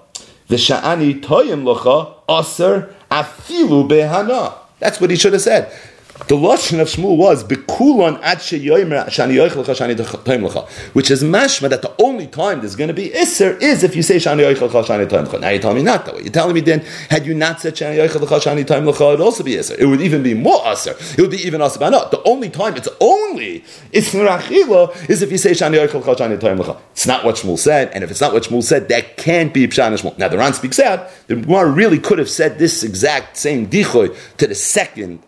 V'sha'ani Toyim Lecha, Aser Afilu Behana. That's what he should have said. The lashon of Shmuel was bekulon ad sheyoymer shani yoichel shani toim lecha, which is mashma that the only time there's going to be iser is if you say shani yoichel shani toim lecha. Now you're telling me not that way. You're telling me then had you not said shani yoichel shani toim lecha, it would also be iser. It would even be more iser. It would be even iser. But the only time it's only iser achila is if you say shani yoichel shani toim lecha. It's not what Shmuel said, and if it's not what Shmuel said, that can't be pshan Shmuel. Now the Ran speaks out. The Gemara really could have said this exact same dichoy to the second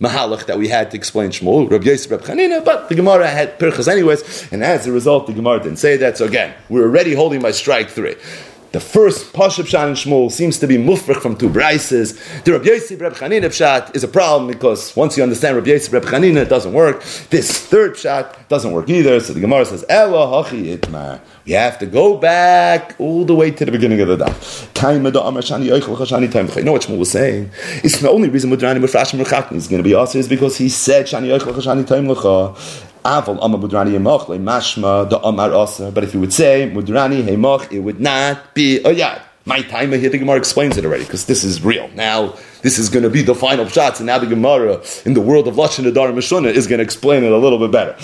mahalach that we had to explain Shmuel, Rabbi Yosef, Rabbi Chanina, but the Gemara had pirchas anyways, and as a result, the Gemara didn't say that. So again, we're already holding by strike three. The first Pashup Shan and Shmuel seems to be mufrich from two brises. The Rabbi Yosef Reb Chanina pshat is a problem because once you understand Rabbi Yosef Reb Chanina, it doesn't work. This third pshat doesn't work either. So the Gemara says, hachi. We have to go back all the way to the beginning of the daf. You know what Shmuel was saying? It's the only reason Mudrani Mufrashim Rechakni is going to be also is because he said Shani Yoichel Chashani Mudrani Yemach Mashma the Amar. But if you would say Mudrani Hemach, it would not be a yad. My time here, the Gemara explains it already because this is real. Now, this is going to be the final shots, and now the Gemara in the world of Lashon Adar Mishuna is going to explain it a little bit better.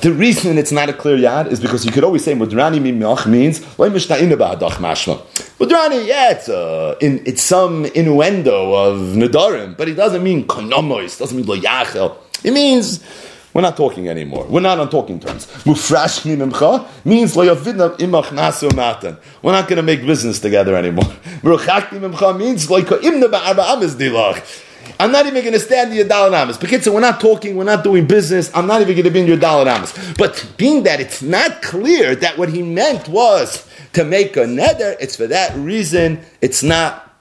The reason it's not a clear yad is because you could always say Mudrani Mimach means. Mudrani, yeah, it's, uh, in, it's some innuendo of Nadarim, but it doesn't mean konomois, doesn't mean lo yachel. It means we're not talking anymore. We're not on talking terms. Mufrash mimcha means loyavidna imach nasu matan. We're not going to make business together anymore. *laughs* Murchak mimcha means loyka ba'arba amis dilach. I'm not even going to stand in your dalanamas. Because we're not talking, we're not doing business. I'm not even going to be in your dalanamas. But being that it's not clear that what he meant was to make a neder, it's for that reason it's not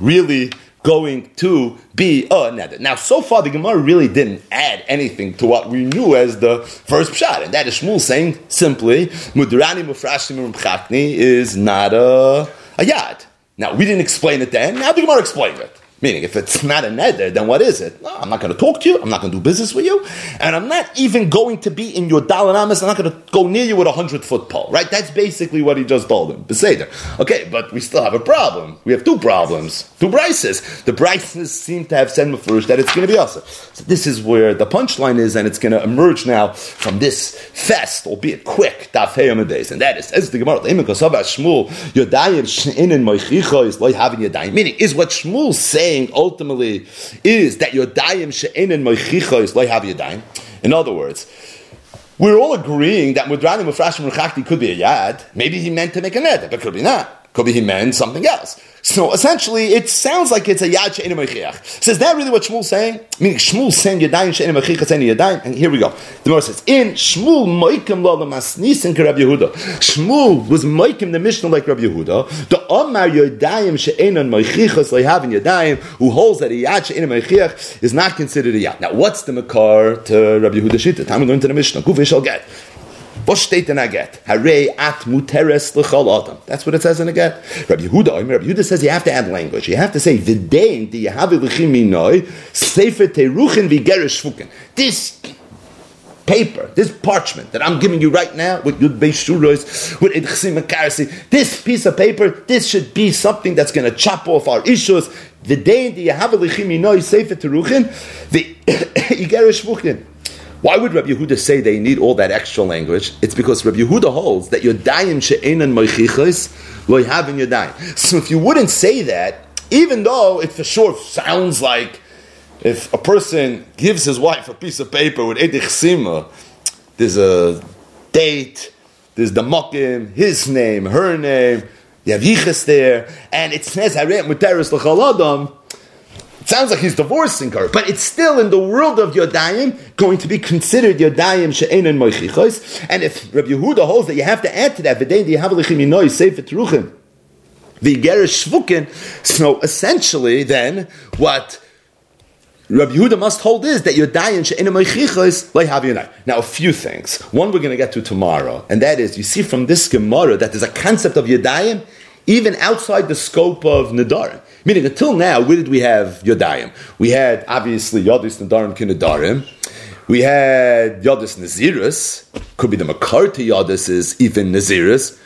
really going to be a neder. Now, so far, the Gemara really didn't add anything to what we knew as the first pshat, and that is Shmuel saying simply, Mudrani Mufrashim Mchakni is not a, a yad. Now, we didn't explain it then, now the Gemara explained it. Meaning, if it's not a neder, then what is it? No, I'm not going to talk to you. I'm not going to do business with you, and I'm not even going to be in your dalanamas. I'm not going to go near you with a hundred foot pole. Right? That's basically what he just told him. Beseder. Okay, but we still have a problem. We have two problems, two brises. The brises seem to have said mafurish that it's going to be us. So this is where the punchline is, and it's going to emerge now from this fest, albeit quick, dafei days, and that is as the Gemara. Meaning, is what Shmuel saying saying ultimately is that your Yodayim she'enin moichicha is have Yodayim. In other words, we're all agreeing that Mudrani Mufrashim Ruchakti could be a yad. Maybe he meant to make a net, but could be not. Could be he meant something else. So essentially, it sounds like it's a yad she'enim mechiach. So is that really what Shmuel's saying? Meaning Shmuel saying yadayim she'enim mechiach saying yadayim. And here we go. The Gemara says in Shmuel moikim lo lemasnisin Rabbi Yehuda. Shmuel was moikim the Mishnah like Rabbi Yehuda. The Omar yadayim she'enim mechiach lehavin yadayim who holds that a yad she'enim mechiach is not considered a yad. Now, what's the makar to Rabbi Yehuda Shita? Time we learn to the Mishnah. Kufi shall get. What steht in a get? At muteres. That's what it says in a get. Rabbi Yehuda, Rabbi Yehuda says you have to add language. You have to say v'dein di yahavi l'chiminoi sefer teruchin v'gerish shvukin. This paper, this parchment that I'm giving you right now with Yud Beis Shuros, with Edchsim Karasi, this piece of paper, this should be something that's going to chop off our issues. The day the Yahav Lichim Sefer Teruchin, the Igerish. Why would Rabbi Yehuda say they need all that extra language? It's because Rabbi Yehuda holds that Yodayim she'enan moichichos lo having Yodayim. So if you wouldn't say that, even though it for sure sounds like if a person gives his wife a piece of paper with edich sima, there's a date, there's the mokim, his name, her name, you have there, and it says l'chal it sounds like he's divorcing her, but it's still in the world of Yodayim going to be considered Yodayim she'enin moichichos. And if Rabbi Yehuda holds that you have to add to that, v'dein di'havalichim yinoi sefer teruchim, v'gerish shvukin, so essentially then, what Rabbi Yehuda must hold is that Yodayim she'enin moichichos le'hav Now a few things. One we're going to get to tomorrow, and that is, you see from this Gemara that there's a concept of Yodayim even outside the scope of Nadarim. Meaning, until now, where did we have Yodayim? We had, obviously, Yodis Nadarim Kinadarim. We had Yodis Naziris. Could be the Makarti Yodis is even Naziris.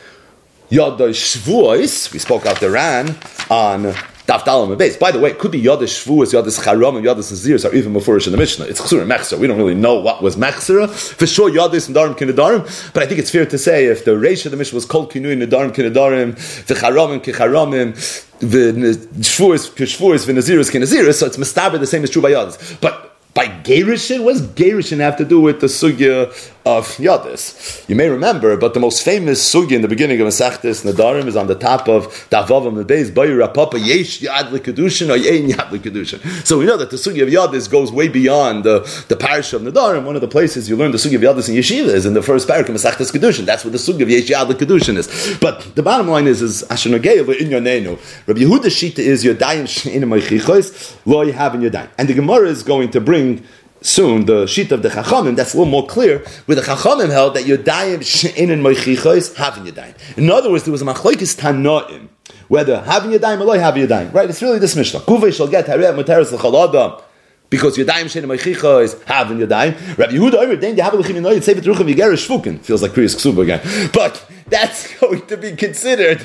Yodash Shvuos. We spoke out the Ran on Base. By the way, it could be Yadish Shvuas, Yadish Charam, and Yadish Aziris are even Mefurish in the Mishnah. It's Chsur and. We don't really know what was Mechzera. For sure, Yadish and Darim Kinadarim. But I think it's fair to say if the Reish of the Mishnah was called Kinui Nadarim Kinadarim, the Charamim Kicharamim, the Shvuas the Naziris Kinaziris, so it's Mistaber the same is true by Yadish. But by Gerishin, what does Gerishin have to do with the Sugya of Yadis. You may remember, but the most famous sugi in the beginning of Masechtes Nadarim is on the top of Davavam the base, Bayir Papa Yesh Yad Kedushin or Yein Yad Kedushin. So we know that the sugi of Yadis goes way beyond the, the parish of Nadarim. One of the places you learn the sugi of Yadis in Yeshiva is in the first parak of Masechtes Kedushin. That's what the sugi of Yesh Yad Kedushin is. But the bottom line is, is Ashanogei in your nenu. Rabbi Yehuda Shita is Yodayim Shein Meichichos, Lo in Yodayim. And the Gemara is going to bring soon the sheet of the Chachamim, that's a little more clear, where the Chachamim held that Yodayim Shein and Moichichos having Yodayim. In other words, there was a Machlokes Tanoim, whether having Yodayim or not having Yodayim. Right? It's really this Mishnah. Kuvay shall get Hareh Muteres L'chal because Yadayim Shein Meichicha is having Yadayim. Rabbi Yehuda Omer, then you have a Lechim Yinoy, say Betruchim Yigerish Shvukin. Feels like Kriyas Ksuba again. But that's *laughs* going to be considered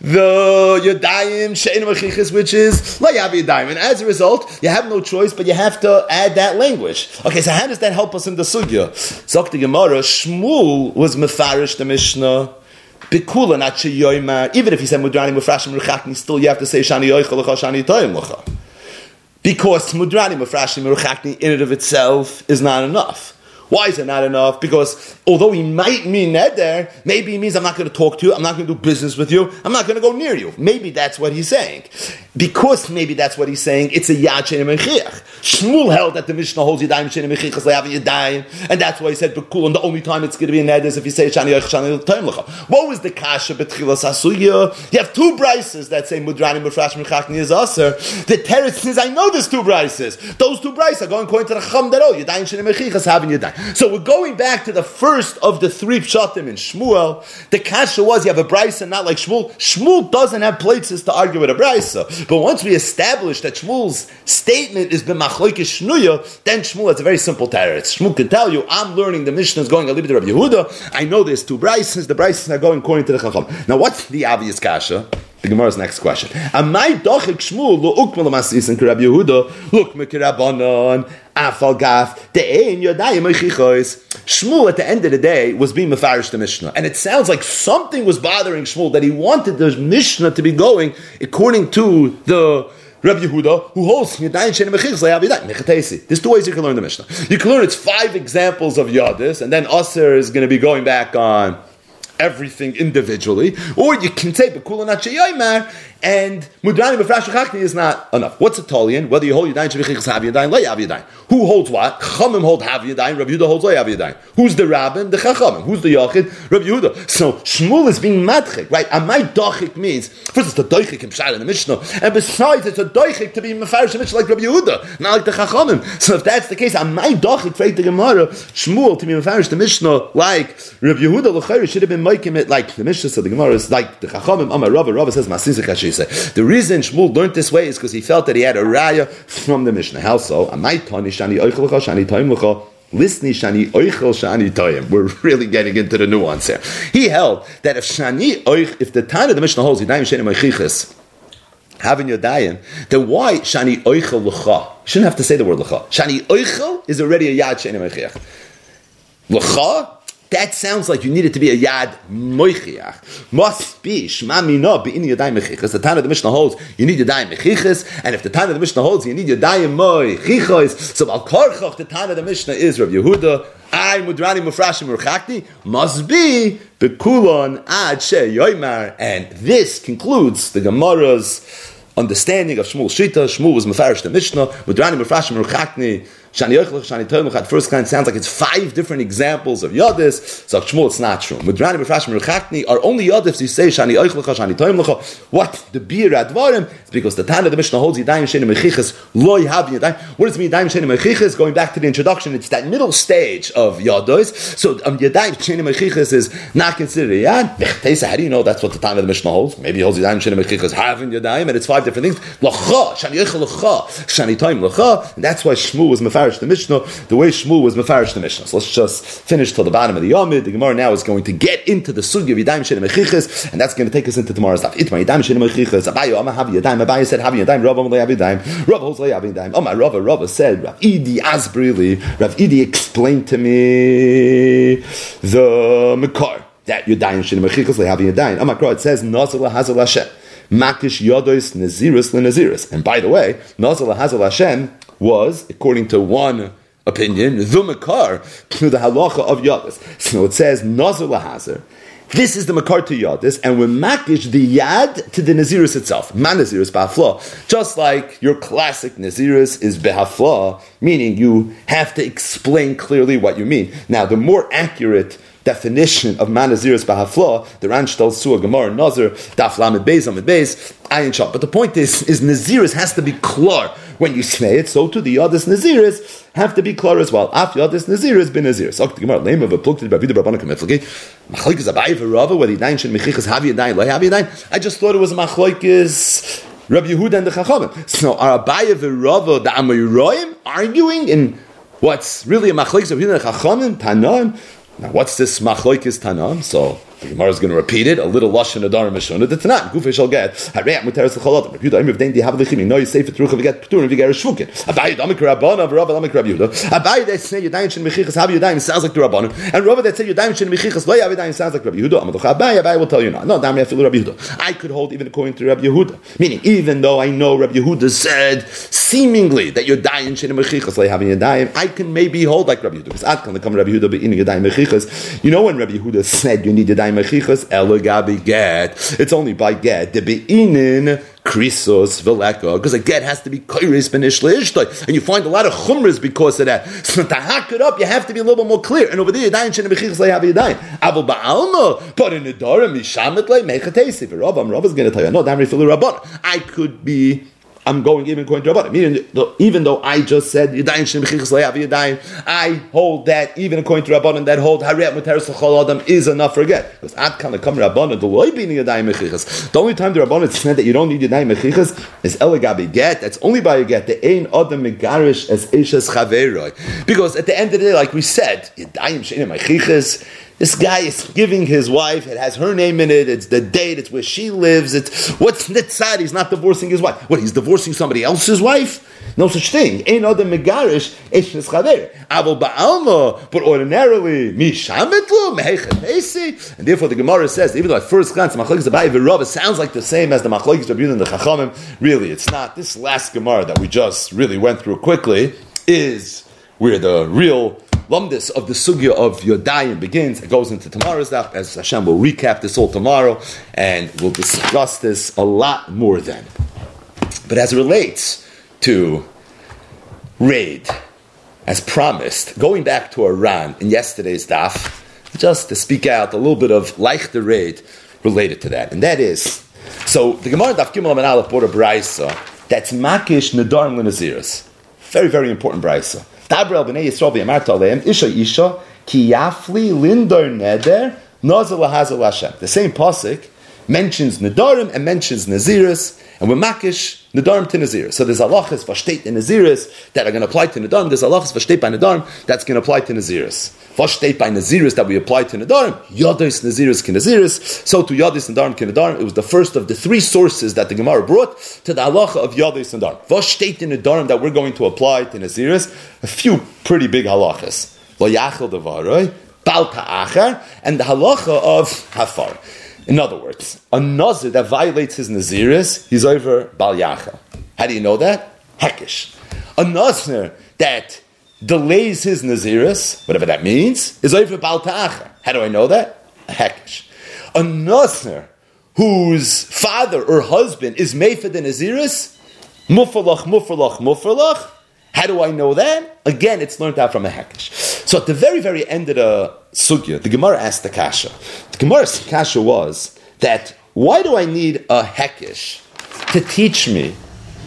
the Yadayim Shein Mechichis, which is La Yavi Yadayim. And as a result, you have no choice, but you have to add that language. Okay, so how does that help us in the Sugya? Zok the Gemara, Shmuel was Mefarish the Mishnah. Bikula not Even if he said Mudrani Mufrashim Ruchakni, still you have to say Shani Yoichel Shani Toyim Lecha. Because Mudrani Mufrashim Ruchakni in and of itself is not enough. Why is it not enough? Because although he might mean neder, maybe he means I'm not going to talk to you, I'm not going to do business with you, I'm not going to go near you. Maybe that's what he's saying. Because maybe that's what he's saying, it's a yad shenim Shmuel held that the Mishnah holds yadayim shenim mechiach yadayim, and that's why he said bekul. And the only time it's going to be neder is if you say shani yoich shani l'tayim lecha. What was the kasha betchilas asuya? You have two brises that say mudranim mefrash mechachni is aser. The teretz says I know there's two brises. Those two brises are going according to the chum that oh yadayim shenim mechiach having yadayim. So we're going back to the first of the three pshatim in Shmuel. The kasha was you have a brisa, not like Shmuel. Shmuel doesn't have places to argue with a brisa. But once we establish that Shmuel's statement is b'machloikis shnuya, then Shmuel has a very simple teretz. Shmuel can tell you, I'm learning the Mishnah is going a little bit of Yehuda. I know there's two brises. The brises are going according to the Chacham. Now, what's the obvious kasha? The Gemara's next question. Amai Rabbi Yehuda look mekirabanon afal. Shmuel at the end of the day was being mefarish the Mishnah, and it sounds like something was bothering Shmuel that he wanted the Mishnah to be going according to the Rabbi Yehuda, who holds. There's two ways you can learn the Mishnah. You can learn it's five examples of Yadis, and then Aser is going to be going back on everything individually, or you can say Bekulanat Sheyoymar and Mudrani Befrash Chachni is not enough. What's a Tolian? Whether you hold Yadayin Shevichichas Hav Yadayin, Le Yav Yadayin. Who holds what? Chamim hold Hav Yadayin, Rabbi Yehuda holds Yav Yadayin. Who's the Rabbin? The Chachamim. Who's the Yachid? Rabbi Yehuda. So Shmuel is being madchik, right? And my dochik means, first it's the dochik in Pshar in the Mishnah, and besides it's a dochik to be Mefarish Mishnah like Rabbi Yehuda, not like the Chachamim. So if that's the case, on my dochik, for the Gemara, Shmuel to be Mefarish the Mishnah like Rabbi Yehuda, L'chayr should have been making it like the Mishnah, so the Gemara is like the Chachamim, Amar Rava, Rava says, Masizik the reason Shmuel learned this way is because he felt that he had a raya from the Mishnah. How so? Listen, shani oichel shani toyim. We're really getting into the nuance here. He held that if shani oich, if the time of the Mishnah holds yadayim shani oichiches, having your yadayim, then why shani oichel l'cha? You shouldn't have to say the word l'cha. Shani oichel is already a yad shani oichiach. L'cha that sounds like you need it to be a yad moichiach. Must be shma mina be'in yadayim mechichas. The time of the Mishnah holds you need yadayim mechichas, and if the time of the Mishnah holds you need yadayim moichichas, so al korchach the time of the Mishnah is Rav Yehuda. I mudrani mufrashim urchakti must be bekulon ad she yoymar, and this concludes the Gemara's understanding of Shmuel Shita. Shmuel was mefarish the Mishnah. Mudrani mufrashim urchakti Shani Yoichlach, Shani Toimach, first kind sounds like it's five different examples of Yadis. So Shmuel, it's not true. Mudrani Befrashim Ruchakni are only Yadis you say Shani Yoichlach, Shani Toimach. What? The beer Advarim because the Tana the Mishnah holds Yadayim Sheni Mechiches, Loi Hav Yadayim. What does it mean Yadayim Sheni Mechiches? Going back to the introduction, it's that middle stage of Yados. So um, Yadayim Sheni Mechiches is not considered Yad. How do you know that's what the Tana the Mishnah holds? Maybe he holds Yadayim Sheni Mechiches, having Yadayim, and it's five different things. Lacha, Shani Yoichlach, Shani Toim Lacha. And that's why Shmuel was Mefarish the Mishnah the way Shmuel was mefarish the Mishnah. So let's just finish till the bottom of the Yomid. The Gemara now is going to get into the sugi of Yadayim Shenim Mechiches, and that's going to take us into tomorrow's daf. Itma Yadayim Shenim Mechiches. Abayo Ama Havi Yadayim. Abayo said Havi Yadayim. Rav Amalei Havi Yadayim. Rav Hosei Havi Yadayim. Oh my Rav Rav said Rav Idi Asbrili. Rav Idi explained to me the Mekar that you're dying Havi Yadayim. Oh my God, it says Nazal Hazal Hashem. Makish Yodos Naziris Lenaziris. And by the way, Nazal Hazal Hashem was, according to one opinion, the Makar, to the halacha of Yadis. So it says, Nazar Lahazer. This is the Makar to Yadis, and we're makish the Yad to the Naziris itself. Man Naziris Bahafla. Just like your classic Naziris is Behafla, meaning you have to explain clearly what you mean. Now, the more accurate definition of Manaziris Bahafla, the Ranshtal Su'a Gemara Nazir, Daf Lamed Beis Lamed Beis, Ayin. But the point is, is Naziris has to be klar when you say it, so too the Yadis Naziris have to be klar as well. Af Yadis Naziris bin Naziris. So the Gemara, name of a pluk to the Rabbi Rabbanan Kamiflagi, Machloikis Abayi V'Rava, whether Yadayin Shen Mechichas Havi Yadayin, Lo Havi Yadayin. I just thought it was a Machloikis Rabbi Yehuda and the Chachamim. So are Abayi V'Rava, the Amoyroim, arguing in what's really a Machloikis Rabbi Yehuda and the Chachamim, Tanan, now, what's this machloikis tanam? So the Gemara is going to repeat it. A little lush in adar mishuna. The tanan gufe shall get harei muteres lecholot. Rabbi Yehuda imir v'dein dihav lechim. No, you say for trucha v'get ptur and v'ger shvukin. Abayi damik rabbanon v'rabba damik Rabbi Yehuda. Abayi that say yadayim shen mechichas have yadayim sounds like the rabbanon, and Rabba that say yadayim shen mechichas lo yadayim sounds like Rabbi Yehuda. Amadocha Abayi Abayi will tell you not. No, dami afilu Rabbi Yehuda. I could hold even according to Rabbi Yehuda, meaning even though I know Rabbi Yehuda said seemingly that yadayim shen mechichas lo having yadayim, I can maybe hold like Rabbi Yehuda because at kan come Rabbi Yehuda be in yadayim mechichas. You know when Rabbi Yehuda said you need yadayim mechichas elagabi get. It's only by get. The beinin krisos veleka because a get has to be kairis benishla and you find a lot of chumras because of that. So to hack it up, you have to be a little bit more clear. And over there, yadayin shen mechichas lehav yadayin. Aval ba'alma, but in the dara mishamet le mechatesi. Rav, Rav is going to tell you, no, damri filu rabban. I could be I'm going even according to Rabbanim. Even though, even though I just said Yadayim Shem Yadayim, I hold that even according to Rabbanim that hold Hariyat Muteres L'chol Adam is enough for get. Because Ad Come Rabbanim the loy being Yadayim Mechichas. The only time the Rabbanim said that you don't need Yadayim Mechichas is Elegabi get. That's only by get. The Ein Adam Megarish as Eishes Chaveroi. Because at the end of the day, like we said, Yadayim Shem Mechichas. This guy is giving his wife, it has her name in it, it's the date, it's where she lives, it's what's nitzad, he's not divorcing his wife. What, he's divorcing somebody else's wife? No such thing. Ain't other megarish, ishnis chaver. Avol ba'alma, but ordinarily, mishamitlu, mehechet And therefore the Gemara says, even though at first glance, the machlokes abayi v'rava sounds like the same as the machlokes rabbi and the chachamim, really it's not. This last Gemara that we just really went through quickly is where the real lumdis of the sugya of Yodayim begins. It goes into tomorrow's daf, as Hashem will recap this all tomorrow, and we'll discuss this a lot more then. But as it relates to raid, as promised, going back to Iran in yesterday's daf, just to speak out a little bit of like the raid related to that, and that is so the Gemara daf Gimel and Aleph brought a that's makish nedarim l'naziris. Very very important brisa. Dabrel b'nei Yisrael v'yamarta aleim isha isha ki yafli lindor neder nazal lahazal Hashem. The same pasuk mentions nedarim and mentions naziris, and we're makish nedarim to naziris. So there's halachas vashteit in naziris that are going to apply to nedarim. There's halachas vashteit by nedarim that's going to apply to naziris. Vashteit by naziris that we apply to nedarim. Yadis naziris ki naziris. So to yadis nedarim ki nedarim. It was the first of the three sources that the Gemara brought to the halacha of yadis nedarim. Vashteit in nedarim that we're going to apply to naziris. A few pretty big halachas. Lo yachel devaroi. Bal ta'achar, and the halacha of hafar. In other words, a nazir that violates his naziris, he's over bal yacha. How do you know that? Hekish. A nazir that delays his naziris, whatever that means, is over bal ta'acha. How do I know that? Hekish. A nazir whose father or husband is for the naziris, mufalach, mufalach, mufalach. How do I know that? Again, it's learned out from a hekish. So at the very, very end of the sugya, the Gemara asked the kasha. The Gemara's kasha was that why do I need a hekish to teach me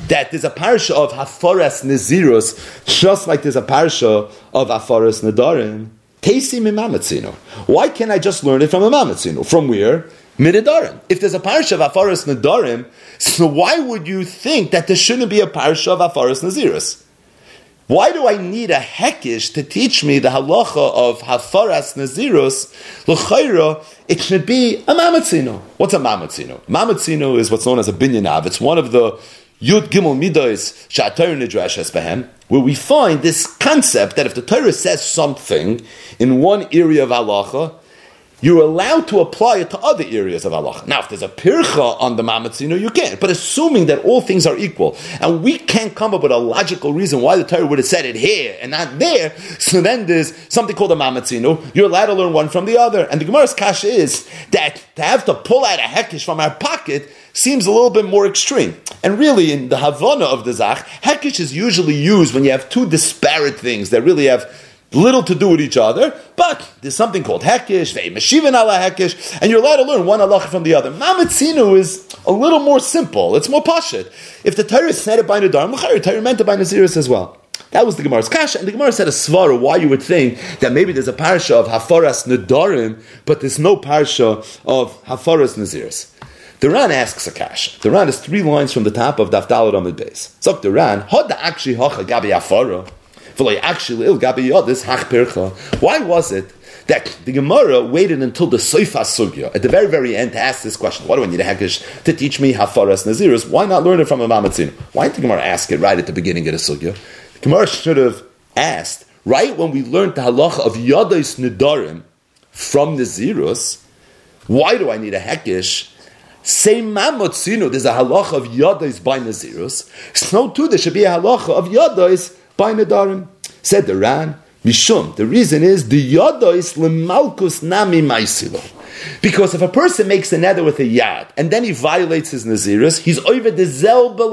that there's a parsha of haforas nezirus, just like there's a parsha of haforas nedarim? Tesi mimamatzino. Why can't I just learn it from a mamatzino? From where? Mididarim. If there's a parsha of Afaras Nadarim, so why would you think that there shouldn't be a parsha of Afaras Nazirus? Why do I need a hekish to teach me the halacha of hafaras nazirus? L'chayra, it should be a mamatzino. What's a mamatzino? Mamatzino is what's known as a binyanav. It's one of the Yud Gimel Midos Shatar Nidrash Behem, where we find this concept that if the Torah says something in one area of halacha, you're allowed to apply it to other areas of Allah. Now, if there's a pircha on the mamatzino, you can't. But assuming that all things are equal, and we can't come up with a logical reason why the Torah would have said it here and not there, so then there's something called a mamatzino. You're allowed to learn one from the other. And the Gemara's kasha is that to have to pull out a hekish from our pocket seems a little bit more extreme. And really, in the Havana of the Zach, hekish is usually used when you have two disparate things that really have little to do with each other, but there's something called hekish, ve'imashivin ala hekish, and you're allowed to learn one halacha from the other. Mamatzinu is a little more simple. It's more pashit. If the Torah said it by Nadarim, the Torah meant it by Naziris as well. That was the Gemara's kasha, and the Gemara said a svara why you would think that maybe there's a parsha of hafaras nadarim, but there's no parsha of hafaras naziris. The Ran asks a kasha. Ran is three lines from the top of Dafdalad Amid Beis. So the Ran, Hod actually hocha gabi hafara. Why was it that the Gemara waited until the Soifa Sugya at the very, very end to ask this question? Why do I need a Hekesh to teach me Hafaras Naziris? Why not learn it from a Mamatzin? Why didn't the Gemara ask it right at the beginning of the Sugya? The Gemara should have asked right when we learned the halacha of Yadais Nidarim from Nazirus. Why do I need a Hekesh? Same Mamotzino, there's a halacha of Yadais by Nazirus. So too, there should be a halacha of Yadais by Nadarim. Said the Ran, Mishum. The reason is the Yada is lemalkus nami maisilo. Because if a person makes a nether with a yad and then he violates his naziris, he's over the zelba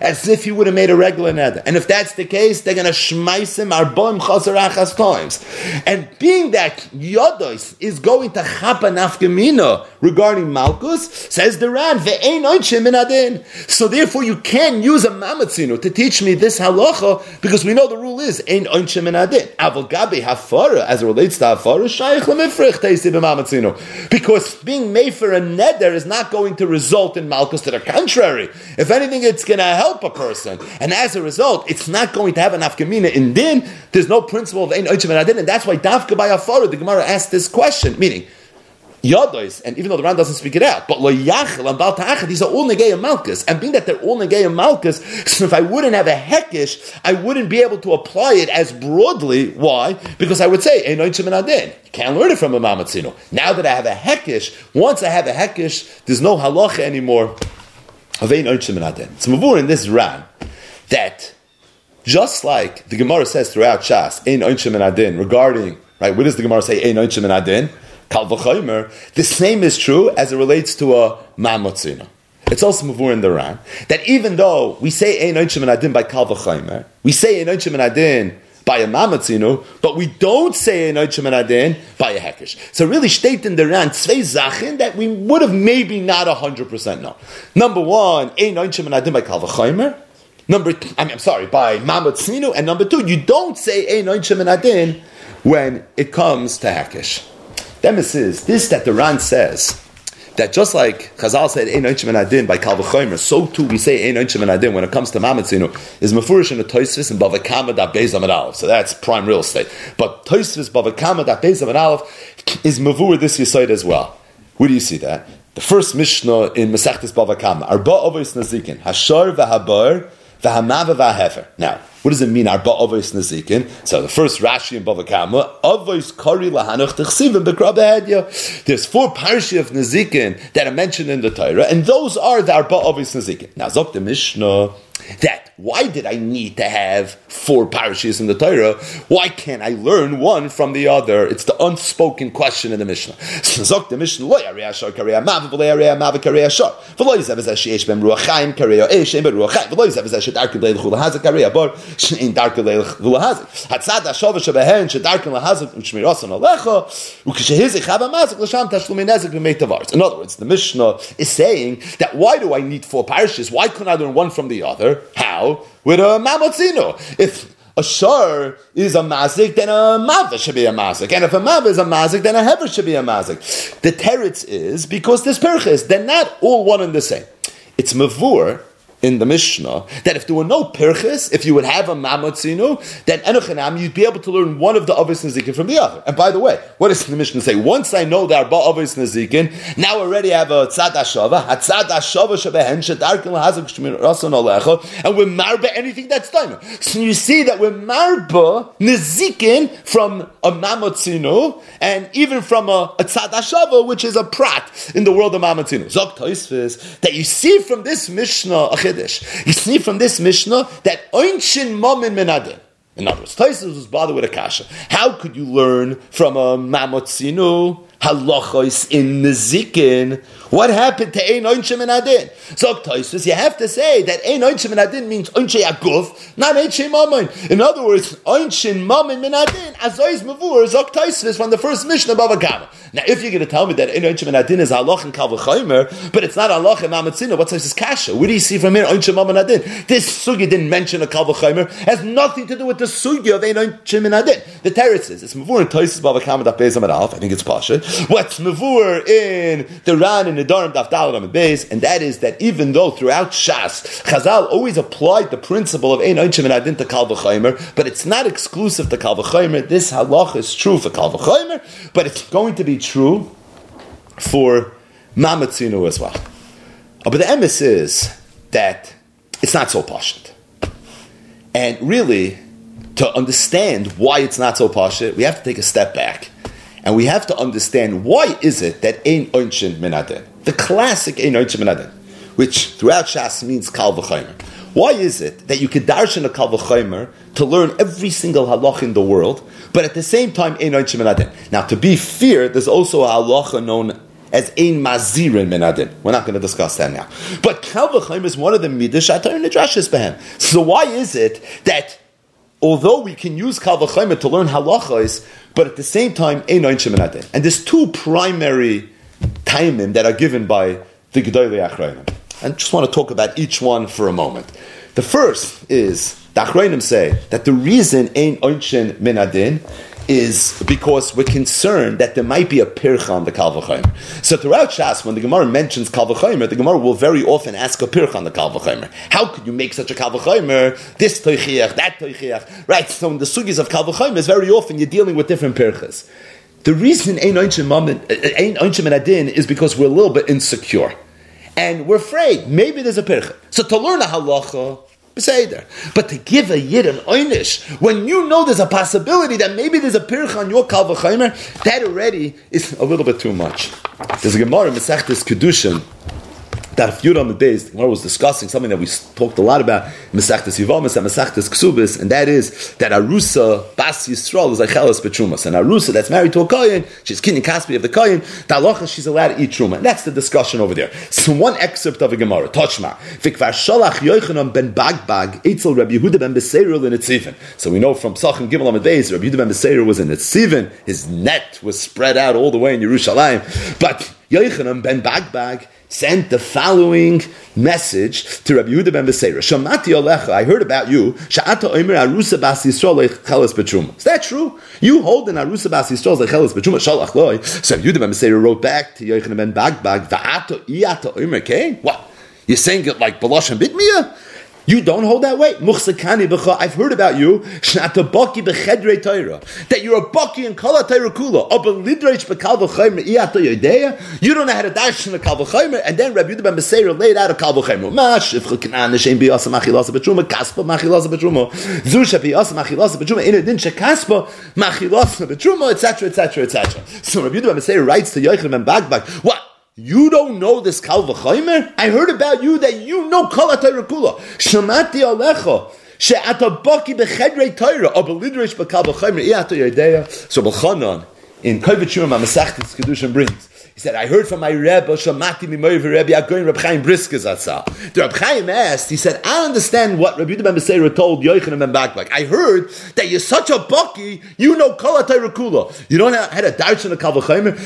as if he would have made a regular nether. And if that's the case, they're going to shmeiss him arbon chazarachas times. And being that yodos is going to chapa nafkamina regarding malchus, says the Ran, ve'ein oinchim in adin. So therefore, you can use a mamatzino to teach me this halacha because we know the rule is ein oinchim in adin. Aval gabi hafara as it relates to hafara shaykh lemifrich because being made for a neder is not going to result in malchus. To the contrary, if anything, it's going to help a person, and as a result, it's not going to have an afkamina in din. There's no principle of ein adin, and that's why dafka by afara the Gemara asked this question, meaning. Yadois, and even though the Ran doesn't speak it out, but Loyachel and Bal these are all Negei Malchus. And being that they're all Negei Malchus, so *laughs* if I wouldn't have a Hekish, I wouldn't be able to apply it as broadly. Why? Because I would say, Einoitzim and Adin. Can't learn it from a Mamatzino. Now that I have a Hekish, once I have a Hekish, there's no halacha anymore of Einoitzim and Adin. It's Mavur in this Ran that just like the Gemara says throughout Shas, Ein and Adin, regarding, right, what does the Gemara say, Ein and Adin? The same is true as it relates to a mamotzina. It's also mavur in the Ran that even though we say ein oinchim adin by kal v'chaymer, we say ein oinchim adin by a mamatzinu, but we don't say ein oinchim adin by a hekesh. So really, state in the Ran tzvei zachin that we would have maybe not hundred percent know. Number one, ein oinchim adin by kal v'chaymer. Number, I mean, I'm sorry, by mamatzinu, and number two, you don't say ein oinchim adin when it comes to hekesh. Demis is this that the Ran says that just like Chazal said Ein Oinchim Adin by Kalvachomer, so too we say Ein Oinchim Adin when it comes to Mamatzinu is Mefurish in the Toisvis and Bavakama da Beis Aleph. So that's prime real estate. But Toisvis Bavakama da Beis Aleph is Mavur this Yisoid as well. Where do you see that? The first Mishnah in Masechtes Bavakama, Arba Avos Nazikin, Hashar v'Habar Now, what does it mean? Arba avos nazikin. So the first Rashi in Bava Kama avos kari lahanuch techsivim bekrabehedya. There's four parshi of nazikin that are mentioned in the Torah, and those are the arba avos nazikin. Now zok the Mishnah that why did I need to have four parashas in the Torah? Why can't I learn one from the other? It's the unspoken question in the Mishnah. In other words, the Mishnah is saying that why do I need four parashas? Why couldn't I learn one from the other? How? With a mamotzino. If a shar is a mazik, then a mava should be a mazik. And if a mava is a mazik, then a hever should be a mazik. The teretz is because this perches, they're not all one and the same. It's mavur in the Mishnah that if there were no pirchis, if you would have a mamatzinu, then enochanam you'd be able to learn one of the avos nazikin from the other. And by the way, what does the Mishnah say? Once I know there are avos nazikin, now I already have a tzad ashava, a tzad ashava shebehen shedarkin lahazak shmir rason olecha, and we're marba anything that's done. So you see that we're marba nazikin from a mamatzinu and even from a, a tzad ashava, which is a prat in the world of mamatzinu. Zok that you see from this Mishnah You see from this Mishnah that Oinshin Momin Menadin. In other words, Taisus was bothered with a kasha. How could you learn from a Mamotzinu halachos in Nezikin what happened to Ein Oinshim and Adin? So Toisus, you have to say that Ein Oinshim and Adin means Oinshe Aguf, not Oinshe Mammon. In other words, Oinshin Mammon Min Adin, Azois Mavur, Zok Toisus from the first Mishnah above Agama. Now, if you're going to tell me that Ein Oinshim and Adin is halach and Kalvachaimer, but it's not halach and Mamatzina, what's this kasha? What do you see from here, Oinshim Mammon Adin? This sugi didn't mention a Kalvachaimer, has nothing to do with the sugi of Ein Oinshim and Adin. The terraces, it's Mavur and Toisus above Agama, I think it's Pasha. What's Mavur in the Ran and Nedarim Base, and that is that even though throughout Shas Chazal always applied the principle of Ein Oichim and Adin to Kal but it's not exclusive to Kal. This halach is true for Kal but it's going to be true for Mamatzinu as well. Uh, but the emes is that it's not so pashit. And really, to understand why it's not so pashit, we have to take a step back and we have to understand why is it that Ein Oinchin Minadin, the classic Ein Oinchin Minadin, which throughout Shas means Kal V'chaymer. Why is it that you could darshan a Kal V'chaymer to learn every single halach in the world, but at the same time Ein Oinchin Minadin? Now, to be fair, there's also a halacha known as ein mazirin menadin. We're not going to discuss that now. But kal v'chaim is one of the midas shatar nedrashis behem. So why is it that although we can use kal v'chaim to learn halachas, but at the same time, ein oin And there's two primary timing that are given by the Gedolei Achrayim. And just want to talk about each one for a moment. The first is, the Achrayim say that the reason ein oinchin minadin is because we're concerned that there might be a pircha on the Kalvachimer. So throughout Shas, when the Gemara mentions Kalvachimer, the Gemara will very often ask a pircha on the Kalvachimer. How could you make such a Kalvachimer? This toichiach, that toichiach. Right, so in the sugis of Kalvachimer, is very often you're dealing with different pirchas. The reason Ein Oinchim Adin is because we're a little bit insecure. And we're afraid, maybe there's a pircha. So to learn a halacha, Beseder. But to give a yid an einish, when you know there's a possibility that maybe there's a pirch on your kal that already is a little bit too much. There's a Gemara in Masechtes Kedushin a few on the days, the Gemara was discussing something that we talked a lot about, Mesachtes Yivamas and Mesachtes Ksubis, and that is that Arusa Bas Yisrael is like Chelas Betrumas. And Arusa that's married to a Kohen, she's Kinyan Kaspi of the Kohen, Talocha, she's allowed to eat Truma. And that's the discussion over there. So one excerpt of a Gemara, Tochma, Vikvar Shalach Yochanan ben Bagbag, Eitzel Rabbi Yehuda ben Beseirul in Etzivin. So we know from Sachin Gimel Amid Beis, Rabbi Yehuda ben Beseirul was in Etzivin, his net was spread out all the way in Yerushalayim. But Yochanan ben Bagbag, sent the following message to Rabbi Yehuda ben Beseira. Shamati Alecha, I heard about you. Sha'ata Omer Arusa Bas Yisrael Lecheles Betruma. Is that true? You hold an Arusa Bas Yisrael Lecheles Betruma. Shalach Loi. So Rabbi Yehuda ben Beseira wrote back to Yochanan ben Bagbag. Va'ato Iyata Omer Okay, What? You're saying it like Balash and Bitmiyah? You don't hold that weight. I've heard about you. That you're a baki in kala Torah kula. You don't know how to dash in a kal v'chaymer. And then Rabbi Yehuda ben Beseir laid out a kal v'chaymer. Mash if chakanan neshem biyasa machilasa betruma kaspa machilasa betruma zusha biyasa machilasa betruma in adin shekaspa machilasa betruma etc etc etc. So Rabbi Yehuda ben Beseir writes to Yochanan ben Bagbag. What? You don't know this Kal V'chaymer? I heard about you that you know Kol HaTorah Shamati Alecha. She'ata baki b'chedrei Torah, or b'lidrish b'kal v'chaymer, i'ata yodea. So B'chanan, in Kovetz Shiurim HaMasachtis Kedushin brings, said, I heard from my Rebbe, Shamati Mimoy Rebbe Agoin Reb Chaim Brisker Zatzal. The Reb Chaim asked, he said, I understand what Rabbi Yehuda ben told Yochanan ben Bagbag. I heard that you're such a bucky, you know Kol Kula. You don't have had a darshan a Kal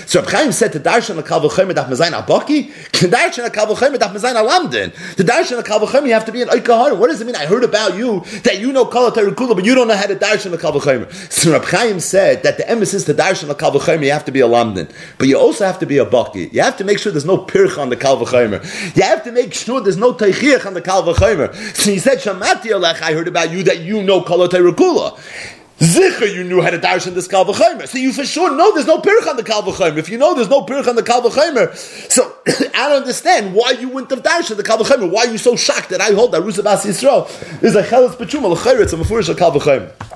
So Reb Chaim said to darshan a Kal V'chaymer daf mezayin a bucky? To darshan a Kal V'chaymer daf mezayin a lamdin. To darshan a Kal you have to be an Oikahar. What does it mean? I heard about you that you know Kol Kula, but you don't know how to darshan a Kal So Reb Chaim said that the emphasis to darshan a Kal you have to be a lamdin. But you also have to be a You have to make sure there's no pirch on the kalvachomer. You have to make sure there's no teichiach on the kalvachomer. So he said, Shamati Alech, I heard about you that you know kolotay rekula. Zicher, you knew how to darshan this Kal V'chomer. So you for sure know there's no Pirch on the Kal V'chomer. If you know there's no Pirch on the Kal V'chomer, so *coughs* I don't understand why you wouldn't have darshan the Kal V'chomer. Why are you so shocked that I hold that Rusabas Yisrael is a Chelas Petshuma, L'chayretz, a Mefurish Kal.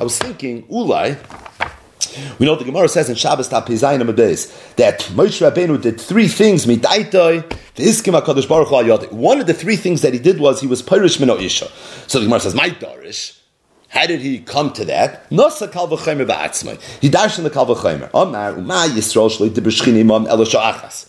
I was thinking, Ulai, we know the Gemara says in Shabbos Tapizayim Amades that Moshe Rabbeinu did three things. One of the three things that he did was he was Pirish Mino Isha. So the Gemara says, my Darish, how did he come to that? Nosa kal v'chaymer ba'atzmai. He darshan the kal v'chaymer. Omar uma Yisrael shloi de b'shchini imam elo sha'achas.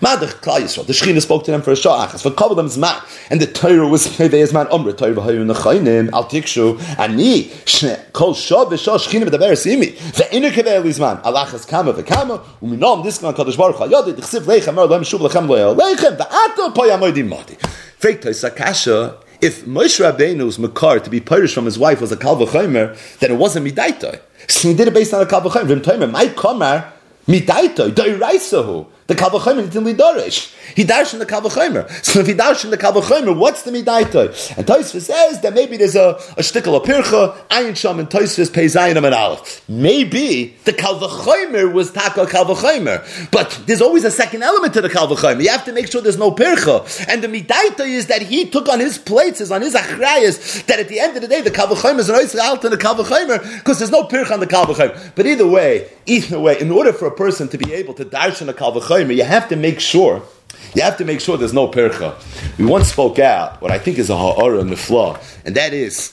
Madach Klal Yisrael. The Shechina spoke to them for a sha'achas. For couple them zman. And the Torah was *laughs* mevei zman omra Torah v'hayu nechaynim al tikshu ani shne kol shav v'shah Shechina v'daber simi. Ve'inu kevei zman alachas kama v'kama uminom diskan kadosh baruch ha'yodi d'chsiv leichem er lohem shuv lechem loyel leichem v'ato poyamodim mati. Fake Toisa if Moshe Rabbeinu's makar to be Pirish from his wife was a Kalva Chaimer, then it wasn't Midaitoi. So he did it based on a Kalva Chaimer. My Kamar, Midaitoi, Doiraisahu. The Kalvachomer didn't lidarish. He darshan the Kalvachomer. So if he darshan the Kalvachomer, what's the midaitoi? And Tosfos says that maybe there's a, a shtickle of pircha, ayin sham, and Tosfos pays ayin and aleph. Maybe the Kalvachomer was taka Kalvachomer. But there's always a second element to the Kalvachomer. You have to make sure there's no pircha. And the midaitoi is that he took on his plates, on his achrayas, that at the end of the day, the Kalvachomer is an oisra alt in the Kalvachomer, because there's no pircha on the Kalvachomer. But either way, either way, in order for a person to be able to darshan a Kalvachomer, you have to make sure you have to make sure there's no percha. We once spoke out what I think is a ha'ara in the flaw, and that is,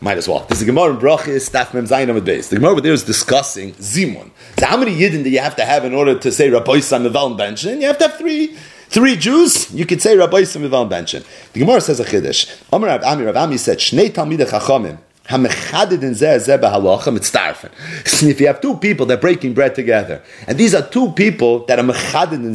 might as well. There's a Gemara in Brachis, Staff Mem Zayin Amid Beis. The Gemara over there is discussing Zimun. So how many Yidden do you have to have in order to say Rabbi Sam Meval Benchen? You have to have three. Three Jews, you could say Rabbi Sam Meval Benchen. The Gemara says a Chiddush. Amar Rav Ami, Rav Ami said, Shnei Talmidei Chachamim, *laughs* if you have two people that are breaking bread together, and these are two people that are mechadid in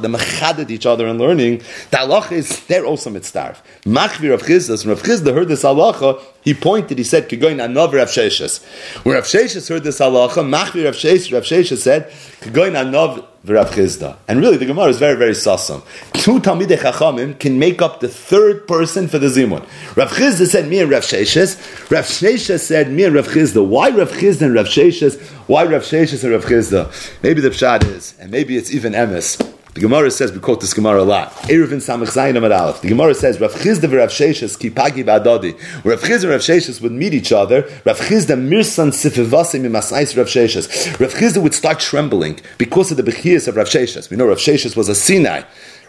they're mechadid each other and learning, the halacha is, they're also mitzdarf. Machvir of Chizdas, when Rav Chizda heard this halacha, he pointed, he said, Kegoin another Rav Sheshes. When Rav Sheshes heard this halacha, Machvir Rav Sheshes, Rav Sheshes said, Kegoin another Rav Chizda. And really, the Gemara is very, very sasam. Two Talmidei Chachamim can make up the third person for the Zimun. Rav Chizda said, me and Rav Sheshes. Rav Sheshes said, me and Rav Chizda. Why Rav Chizda and Rav Sheshes? Why Rav Sheshes and Rav Chizda? Maybe the pshat is, and maybe it's even emes. The Gemara says, we quote this Gemara a lot. Eruvin Samach Zayin Amad Aleph. The Gemara says, Rav Chizda Rav Sheshes ki pagi v'adodi. Rav Chizda and Rav Sheshes would meet each other. Rav Chizda mirsan sifivasim imasais Rav Sheshes. Rav Chizda would start trembling because of the bechias of Rav Sheshes. We know Rav Sheshes was a Sinai.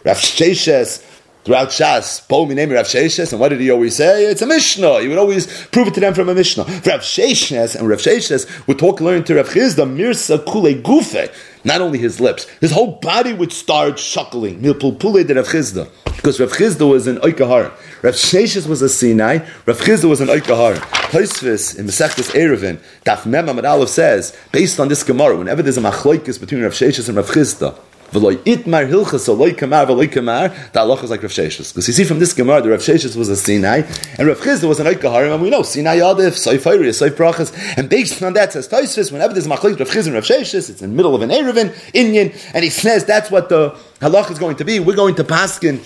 Rav Sheshes throughout Shas, Bo name Rav Sheshes, and what did he always say? It's a Mishnah. He would always prove it to them from a Mishnah. Rav Sheshes and Rav Sheshes would talk learn to Rav Chizda, Mirsa Kule Gufe. Not only his lips, his whole body would start. Milpulpule de Rav Chizda. Because Rav Chizda was an Oikahar. Rav Sheshes was a Sinai. Rav Chizda was an Oikahar. Tosfos in Mesechtes Erevin, Daf Mem Amad Aleph says, based on this Gemara, whenever there's a machloikis between Rav Sheshes and Rav Chizda, V'loy itmar hilchas aloy kamar v'loy kamar. The halacha is like Rav Sheshes. Because you see from this Gemara, the Rav Sheshes was a Sinai, and Rav Chizda was an Oikaharim, and we know Sinai Yadif, Soif Hayri, Soif Brachas, and based on that says Tosfos, whenever there's machlik Rav Chizda and Rav Sheshes, it's in the middle of an Erevin, Inyan, and he says that's what the halacha is going to be. We're going to paskin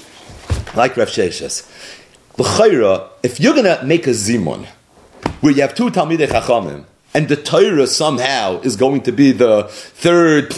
like Rav Sheshes. L'chayra, if you're going to make a zimun, where you have two Talmidei Chachamim, and the Torah somehow is going to be the third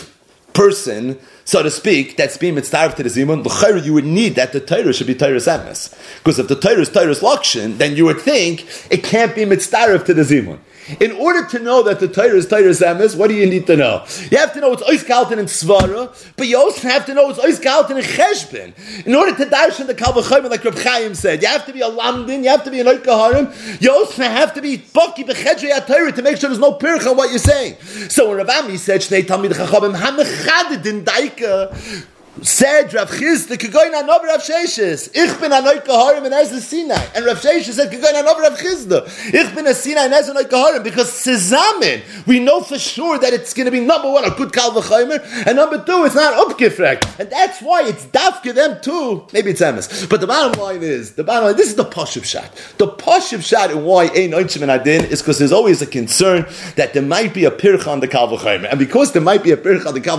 person, so to speak, that's being mitzvah to the zimun, l'chayr, you would need that the Torah should be Torah's emes. Because if the Torah is Torah's lakshin, then you would think it can't be mitzvah to the zimun. In order to know that the Torah is Torah's emes, what do you need to know? You have to know it's oiskalten and svara, but you also have to know it's oiskalten and cheshbin. In order to darshan the kalvachayim, like Reb Chaim said, you have to be a lamdin, you have to be an oikaharim, you also have to be baki bechedrei Torah to make sure there's no pirch on what you're saying. So when Rabami said, Shnei Talmid Chachamim Hamechadid in Daika, said Rav Chisda Kegoyin Anov Rav Sheshes. Ich bin Anoy Kaharim and Ezra Sinai. And Rav Sheshes said Kegoyin Anov Rav Chisda. Ich bin a Sinai and Ezra Anoy Kaharim. Because Sezamin, we know for sure that it's going to be number one, a good Kal V'chaymer, and number two, it's not Upgefrek. And that's why it's Dafke them too. Maybe it's Emes. But the bottom line is, the bottom line, this is the Pashup shot. The Pashup shot and why Ein Oinchim and Adin is because there's always a concern that there might be a Pircha on the Kal. And because there might be a Pircha on the Kal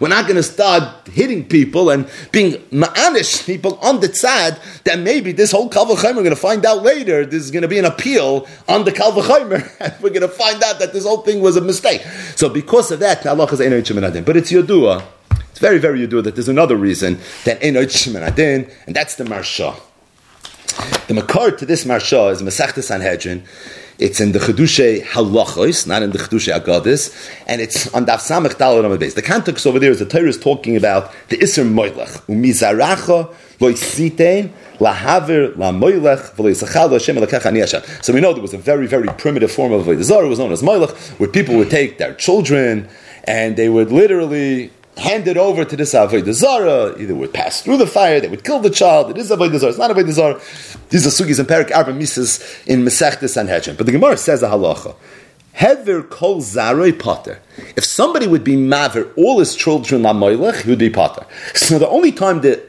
we're not going to start hitting people and being ma'anish people on the tzad that maybe this whole Kal V'chaymer, we're going to find out later, this is going to be an appeal on the Kal V'chaymer, *laughs* and we're going to find out that this whole thing was a mistake. So because of that, Allah is But it's Yodua, it's very, very Yodua that there's another reason that Adin, and that's the Marsha. The makar to this Marsha is Masechta Sanhedrin, it's in the Chedushe Halachos, not in the Chedushe Agadis, and it's on Daf Samech Dalar base. The context over there is the Torah is talking about the Isser Moilech, Umizaracha, Loisitein, Lahavir, La Moilech, V'leisachal, Hashem Elakech Ani. So we know there was a very, very primitive form of Avodah It was known as Moilech, where people would take their children and they would literally hand it over to this Avodah Zarah, either would pass through the fire, they would kill the child, it is Avodah Zarah, it's not Avodah Zarah. These are sugis and Perik Arba Mises in Masechta Sanhedrin. But the Gemara says a halacha. Hever kol zaroi potter. If somebody would be maver all his children la moilech, he would be potter. So the only time the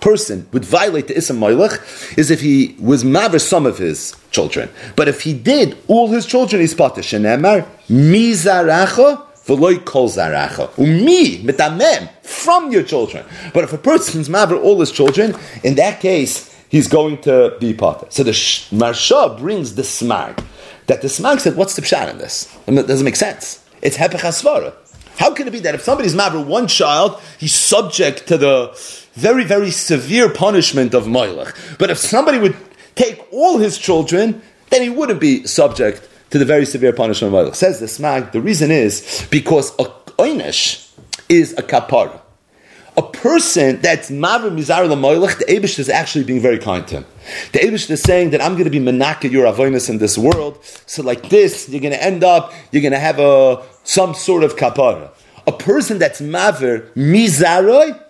person would violate the isam moilech is if he was maver some of his children. But if he did all his children, he's potter. Shenemar mizaracha V'loy kol zaracha. Umi mitamem from your children. But if a person's maver all his children, in that case, he's going to be potter. So the Marsha brings the smag. That the smag said, what's the pshat in this? It doesn't make sense. It's hepech How can it be that if somebody's maver one child, he's subject to the very, very severe punishment of moilech? But if somebody would take all his children, then he wouldn't be subject to the very severe punishment of Malach. Says the Smag, the reason is because a oinish is a kapara. A person that's maver mizar lamoilach, the Abish is actually being very kind to him. The Abish is saying that I'm going to be menaka your avoinus in this world. So like this, you're going to end up, you're going to have a some sort of kapara. A person that's maver mizaroi,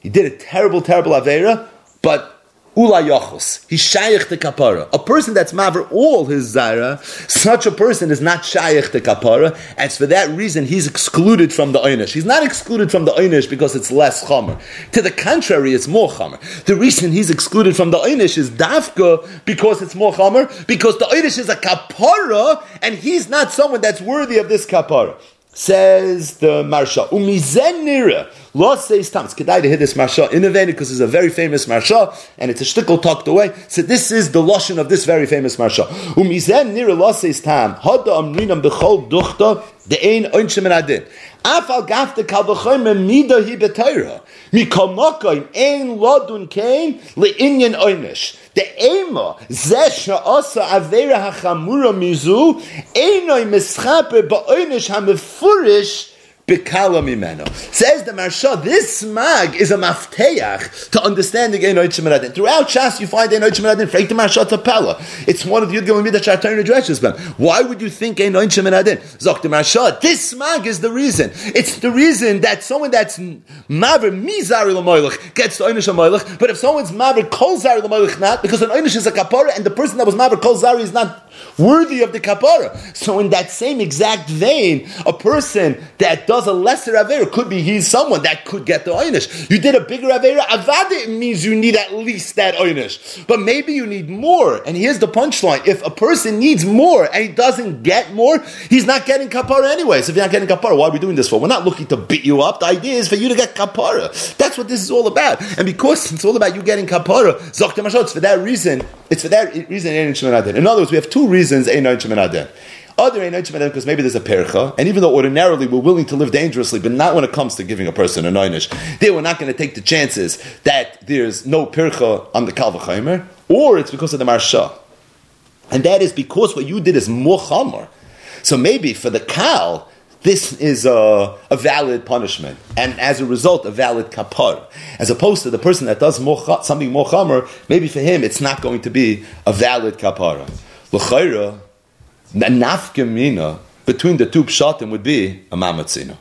he did a terrible, terrible avera, but Ula Yachos. He's Shaykh to Kapara. A person that's Maver all his Zara, such a person is not Shaykh to Kapara, and for that reason he's excluded from the Einish. He's not excluded from the Einish because it's less Chomer. To the contrary, it's more Chomer. The reason he's excluded from the Einish is Dafka because it's more Chomer, because the Einish is a Kapara, and he's not someone that's worthy of this Kapara. Says the Marsha, Umizen Nira. Los says. It's kedai to hear this marsha innovated because it's a very famous marsha and it's a shtickle tucked away. So this is the lotion of this very famous marsha. Umizen nira los says Tam. Hada amrinam bechol duchta the ein oinshem adin. Afal gafte kalvachoyme mida hi betayra. Mikomokoin ein lodun kain le'inyan oinish. The ema zesha asa avera hachamura mizu einoi mischaper ba'oinish hamefurish Bikala mimeno. Says the Marsha, this mag is a mafteach to understanding Einoit Shemeradin. Throughout Shas, you find Einoit Shemeradin, Freik the Marsha Tapella. It's one of the Yudgim Midah Shartarn addresses them. Why would you think Einoit Shemeradin? Zok the Marsha, this mag is the reason. It's the reason that someone that's maver mizari l'moilach gets the l'moilach, but if someone's maver kol zari not, because an Einish is a kapara, and the person that was maver kol zari is not worthy of the kapara. So in that same exact vein, a person that does a lesser avera could be he's someone that could get the oynish. You did a bigger avera, avada means you need at least that oynish, but maybe you need more. And here's the punchline: if a person needs more and he doesn't get more, he's not getting kapara anyway. So if you're not getting kapara, why are we doing this for? We're not looking to beat you up. The idea is for you to get kapara. That's what this is all about. And because it's all about you getting kapara, for that reason. It's for that reason. In other words, we have two reasons. A Nochmanadah. Other A noincheman because maybe there's a percha, and even though ordinarily we're willing to live dangerously, but not when it comes to giving a person a noinish, they were not going to take the chances that there's no percha on the kalvachaimer, or it's because of the marsha, and that is because what you did is more So maybe for the kal, this is a, a, valid punishment, and as a result, a valid kapar. As opposed to the person that does something more chamer, maybe for him it's not going to be a valid kapara. L'chayra, nafkamina between the two pshatim would be a mamatzina.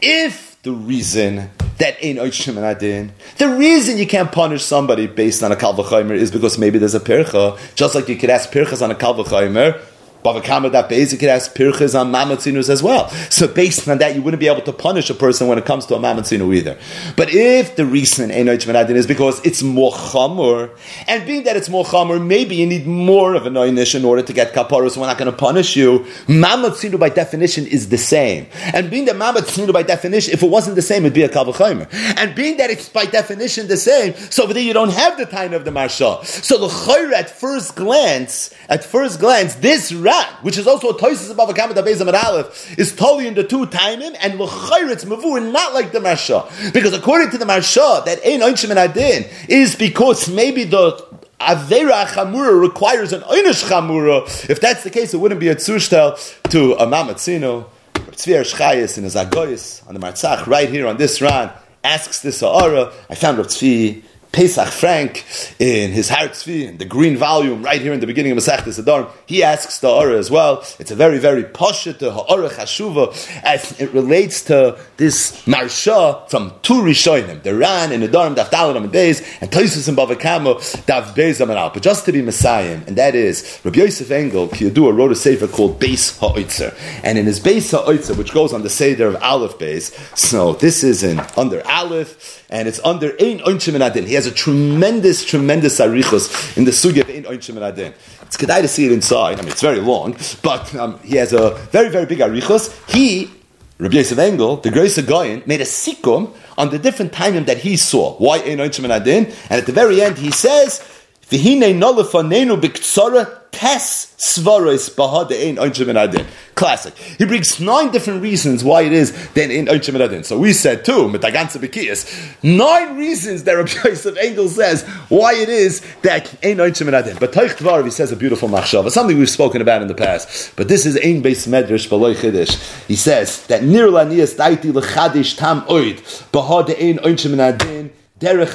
If the reason that ain't oishim and adin. The reason you can't punish somebody based on a kalvachaymer is because maybe there's a pircha, just like you could ask pirchas on a kalvachaymer Bava Kama that basic it has pirchas on mamatzinus as well. So based on that, you wouldn't be able to punish a person when it comes to a mamatzinu either. But if the reason Einoich Menadin is because it's more chamur, and being that it's more chamur, maybe you need more of an oinish in order to get kapara, so we're not going to punish you. Mamatzinu by definition is the same. And being that mamatzinu by definition, if it wasn't the same, it'd be a kavachimer. And being that it's by definition the same, so over there you don't have the time of the marsha. So the at first glance, at first glance, this which is also a toises above a kamet abezam at aleph, is totally in the two timing and l'chayritz mavur, not like the marsha. Because according to the marsha, that ein oinshim and adin is because maybe the Avera Chamura requires an Einish Chamura. If that's the case, it wouldn't be a Tzushtel to a Mamatzino. Tzvier Shchayis in a Zagoyis on the Martzach, right here on this run, asks this Sa'ara. I found Rav Tzvi Pesach Frank in his Har Tzvi, in the green volume, right here in the beginning of Masechtas Nedarim, he asks the Ora as well. It's a very, very poshet to Ha'ora Chashuva as it relates to this Marsha from two Rishonim, the Ran in Nedarim, Daf Daladam and Beis, and Toisus and Bavakamo, Daf Beis Amanal. But just to be Messiah, and that is, Rabbi Yosef Engel, Kiyadua, wrote a sefer called Beis Ha'oitzer. And in his Beis Ha'oitzer, which goes on the Seder of Aleph Beis, so this is in under Aleph, and it's under Ein Oinchim and Adin. He has a tremendous, tremendous arichos in the sugya and Adin. It's good I to see it inside. I mean, it's very long, but um, he has a very, very big arichos. He, Rabbi Yosef Engel, the great Goyen, made a sikkum on the different timing that he saw. Why and Adin? And at the very end, he says, V'hinei nolafanenu b'ktsara tes svaros bahad ein oinchim adin. Classic. He brings nine different reasons why it is then in oinchim adin. So we said too, mitaganza bekiyas, nine reasons that Rabbi Yosef Engel says why it is that ein oinchim adin. But Teich Tvar, he says a beautiful machshava, something we've spoken about in the past. But this is ein beis medrash b'loy chiddush. He says that nir lanias daiti lechadish tam oid bahad ein oinchim adin derech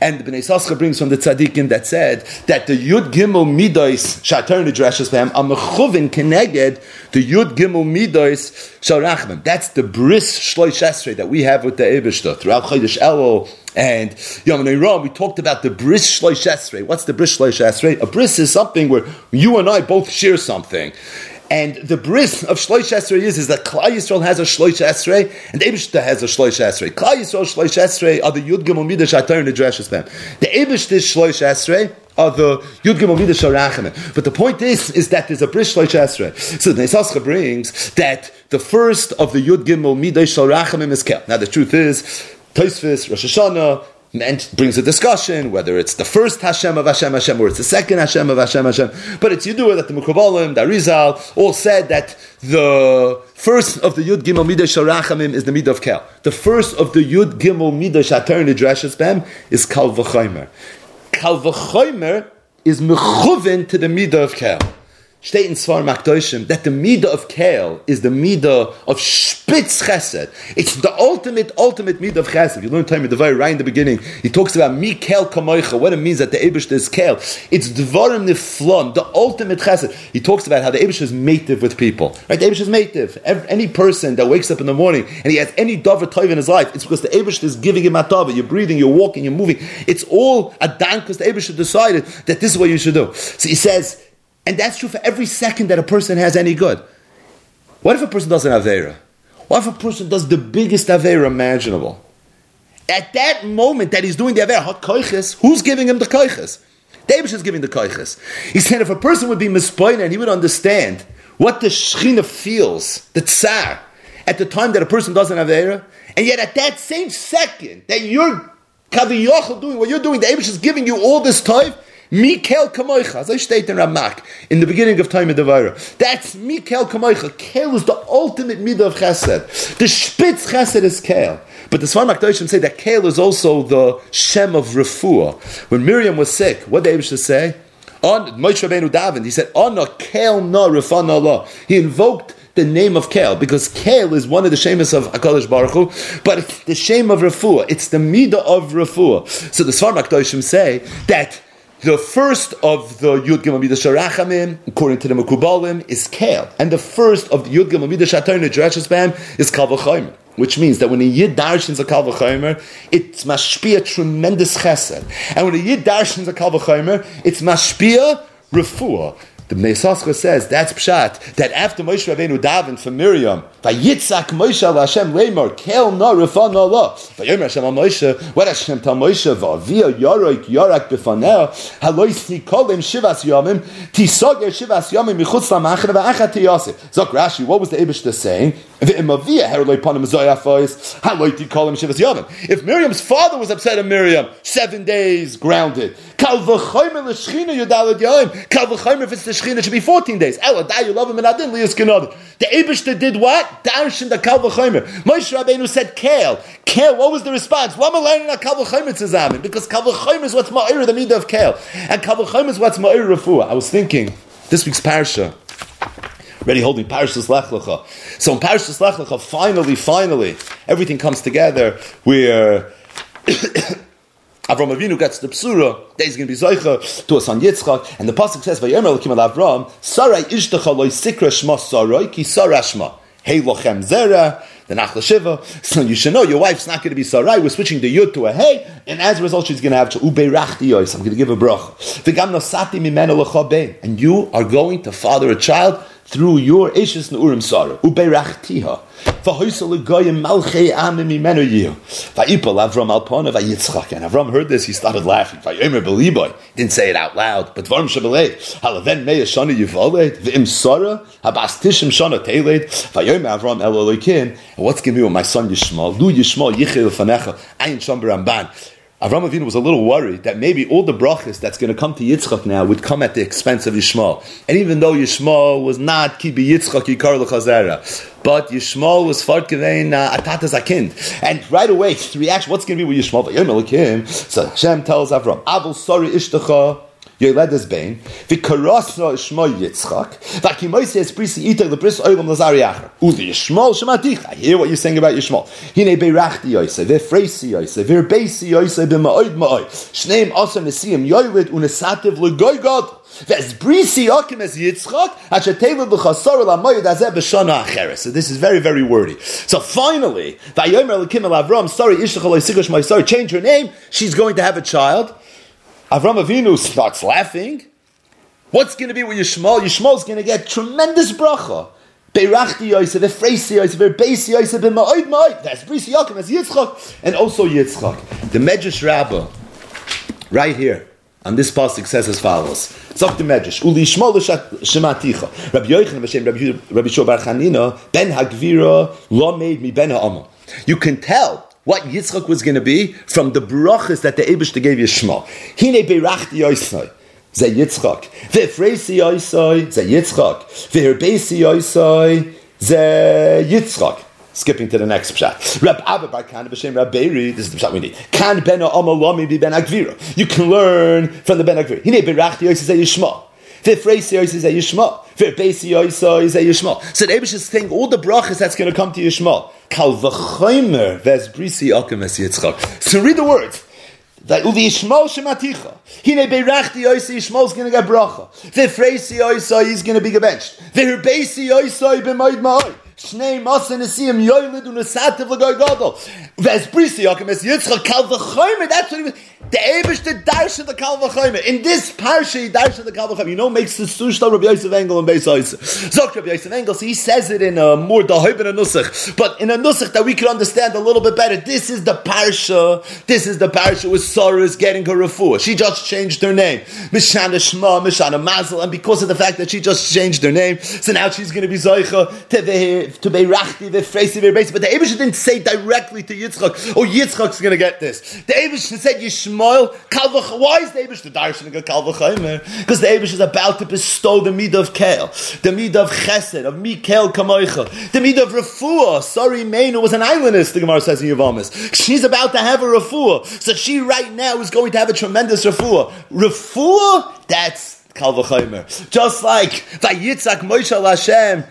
And the Bnei Sascha brings from the tzaddikim that said that the Yud Gimel Midois Shatar addresses Behem are mechuvin keneged the Yud Gimel Midois Sharachman. That's the bris shloish esrei that we have with the Ebishta throughout Chodesh Elul and Yom Ram. We talked about the bris shloish esrei. What's the bris shloish esrei? A bris is something where you and I both share something. And the bris of Shloish Esrei is, is that Klal Yisrael has a Shloish Esrei and Ebishter has a Shloish Esrei. Klal Yisrael Shloish Esrei are the Yud Gimel Midah Shatar and the Dreshes Bem. The Ebishter Shloish Esrei are the Yud Gimel Midah Sharachim. But the point is, is that there's a bris Shloish Esrei. So the Nesascha brings that the first of the Yud Gimel Midah Sharachim is kept. Now the truth is, Tosfos, Rosh Hashanah, and brings a discussion whether it's the first Hashem of Hashem Hashem or it's the second Hashem of Hashem Hashem. But it's Yidua that the Mukabalim, the Arizal, all said that the first of the Yud Gimel Midah Sharachamim is the Midah of Kel. The first of the Yud Gimel Midah Shatar Nidreshes Bem is Kal V'chaymer. Kal is mechuvin to the Midah of Kel in that the midah of kale is the midah of spitz chesed. It's the ultimate, ultimate midah of chesed. You learn the very right in the beginning. He talks about mi kale kamoicha, what it means that the Abish is kale. It's dvarim niflon, the ultimate chesed. He talks about how the Abish is mative with people. Right? The is mative. any person that wakes up in the morning and he has any dover toiv in his life, it's because the Abish is giving him atava. You're breathing, you're walking, you're moving. It's all a dan because the Abish decided that this is what you should do. So he says, and that's true for every second that a person has any good. What if a person does an Avera? What if a person does the biggest Avera imaginable? At that moment that he's doing the Avera, hot koiches, who's giving him the koiches? David is giving the koiches. He said if a person would be mispointed and he would understand what the Shechina feels, the Tsar, at the time that a person does an Avera, and yet at that same second that you're Kaviyochel doing what you're doing, the Abish is giving you all this time, Mikel Kamoicha, as I state in Ramak, in the beginning of Tomer Devorah. That's Mikel Kamoicha. Kel is the ultimate midah of chesed. The spitz chesed is Kel. But the Svar Makdoshim say that Kel is also the Shem of Refuah. When Miriam was sick, what did Abish say? On Moshe Rabbeinu David, he said, "On a Kel na Rafan Allah." He invoked the name of Kel, because Kel is one of the shames of HaKadosh Baruch Hu, but it's the shame of Refuah. It's the midah of Refuah. So the Sfar Makdoshim say that the first of the Yud Gimel Midah Sharachamim, according to the Mekubalim, is Kel. And the first of the Yud Gimel Midah Shatarni Jereshus Bam is Kal. Which means that when a Yid darshins a Kal V'chaymer, it's mashpia tremendous chesed. And when a Yid darshins a Kal V'chaymer, it's mashpia refuah. The Mesaska says that's pshat that after Moshe Rabbeinu davened for Miriam, Vayitzak Moshe Hashem Lemor Kel No Rafan Allah. Vayomer Hashem al Moshe. What Hashem tell Moshe? Vavia Yorok Yorak Befanel Halois Nikolim Shivas Yomim Tisoger Shivas Yomim Michutz Lamachar Va'achat Tiyasif. Zok Rashi, what was the Eibush saying? If Miriam's father was upset at Miriam, seven days grounded. Kal l'shchina yudalad. Kal if it's the shchina, it should be 14 days. The Abishta did what? Darshan the kal v'choymer. Moshe Rabbeinu said kale. Kale, what was the response? I learning a kal v'choymer tzazamin? Because kal v'choymer is what's ma'ir the midah of kale. And kal v'choymer is what's ma'ir refuah. I was thinking, this week's parsha, already holding Parashas Lech Lecha. So in Parashas Lech Lecha, finally, finally, everything comes together where Avram Avinu gets the psura, that he's going to be Zoicha to a son Yitzchak, and the Pasuk says, Vayomer Elokim al Avram, Sarai ishtacha loy sikra shma Sarai, ki Sarai shma. Hey lochem zera, the Nachla Shiva. So you should know your wife's not going to be Sarai. We're switching the Yud to a Hey, and as a result, she's going to have to Ubeirachti Yois. I'm going to give a brach. V'gam nosati mimenu lechabein. And you are going to father a child through your Eishes Neurim Sarah, Ubeirachtiha. V'hoysel legoyim malchei amim imenu yihu. Va'ipol Avram alpona v'yitzchak. And Avram heard this, he started laughing. Va'yomer beliboy. Didn't say it out loud, but Dvarim shabelei. Halaven meya shana yivoled. V'im Sarah. Habas tishim shana teiled. Va'yomer Avram el. And what's going to be with oh, my son Yishmael? Lu Yishmael yichel fanecha. Ayin sham Ramban. Avram Avinu was a little worried that maybe all the brachas that's going to come to Yitzchak now would come at the expense of Yishmael. And even though Yishmael was not kibi Yitzchak yikar l'chazera, but Yishmael was farkevein uh, atatas akind. And right away, the reaction, what's going to be with Yishmael? So Hashem tells Avram, Avol sorry ishtacha Yoledes Bain, Vikarasna Shmo Yitzchak, Vakimoisi Esprisi Iter the Bris Oilam Lazari Acher. Udi Yishmol Shematich. I hear what you're saying about Yishmol. Hine Beirachti Yose, Vefreisi Yose, Verbeisi Yose, B'ma'oid Ma'oid. Shneim Asa Nesim Yoyvid Unesativ Legoy God. Ves brisi okim es Yitzchak, asher teva b'chasor l'moyed azeh b'shana acheres. So this is very, very wordy. So finally, vayomer l'kim Avram, sorry, ishach aloi sigosh my sorry, change her name, she's going to have a child. Avram Avinu starts laughing. What's going to be with Yishmael? Yishmael's going to get tremendous bracha. Beirachti Yosef, Efreisi Yosef, Beisi Yosef, B'ma'oid Ma'oid. That's Brisi Yakim, that's Yitzchak, and also Yitzchak. The Medrash Rabbah, right here, on this pasuk says as follows: Zok the Medrash, Uli Yishmael Shematicha, Rabbi Yochanan V'Shem Rabbi Shua Bar Chanina, Ben Hagvira, Lo Made Mi Ben Ha'amah. You can tell what Yitzchak was going to be from the brachas that the Abishta gave Yishma. Hine beirachti yoisai. Ze Yitzchak. Ve'freisi yoisai. Ze Yitzchak. Ve'herbeisi yoisai. Ze Yitzchak. Skipping to the next pshat. Rab Abba Bar Kan b'Shem Rab Beiri. This is the pshat we need. Kan ben Amalami bi ben Agvira. You can learn from the ben Agvira. Hine beirachti yoisai ze Ze Yishma. Ve'beisi yoisai ze Yishma. So the is saying all the brachas that's going to come to Yishma. So read the words. That uvi Yishmael shematicha. Hine beirachti yoisa Yishmael's going to get bracha. V'freisi yoisa he's going to be gebenched. V'herbeisi yoisa b'moid ma'oi. Shnei Masa Nesiyim Yoylid Unesativ Lagoy Gadol. Ves Brisi Yakim Es Yitzchak Kal V'choymer. That's what he was. The Abish the Darsha the Kal V'choymer. In this parsha, he Darsha the Kal V'choymer. You know, makes the Sushta Rabbi Yosef Engel and Beis Yosef. Zok Rabbi Yosef Engel, so he says it in a more Dahoib in a Nusach. But in a Nusach that we can understand a little bit better. This is the parsha. This is the parsha with Sarah is getting her refuah. She just changed her name. Mishana Shma, Mishana Mazel. And because of the fact that she just changed her name, so now she's going to be Zoicha to to be Beirachti, Vefreisi, Verbesi. But the Abish didn't say directly to Yitzchak, oh, Yitzchak's going to get this. The Abish said Yishmael, Kalvach. Why is the Abish the Darshan get Kalvachaimer? Because the Abish is about to bestow the Midah of Kel, the Midah of Chesed, of Mikel Kamoicha, the Midah of Refuah. Sorry, Meinu was an islandess, the Gemara says in Yavamis. She's about to have a Refuah. So she right now is going to have a tremendous Refuah. Refuah, that's Kalvachaimer. Just like Vayitzak Moshe Hashem,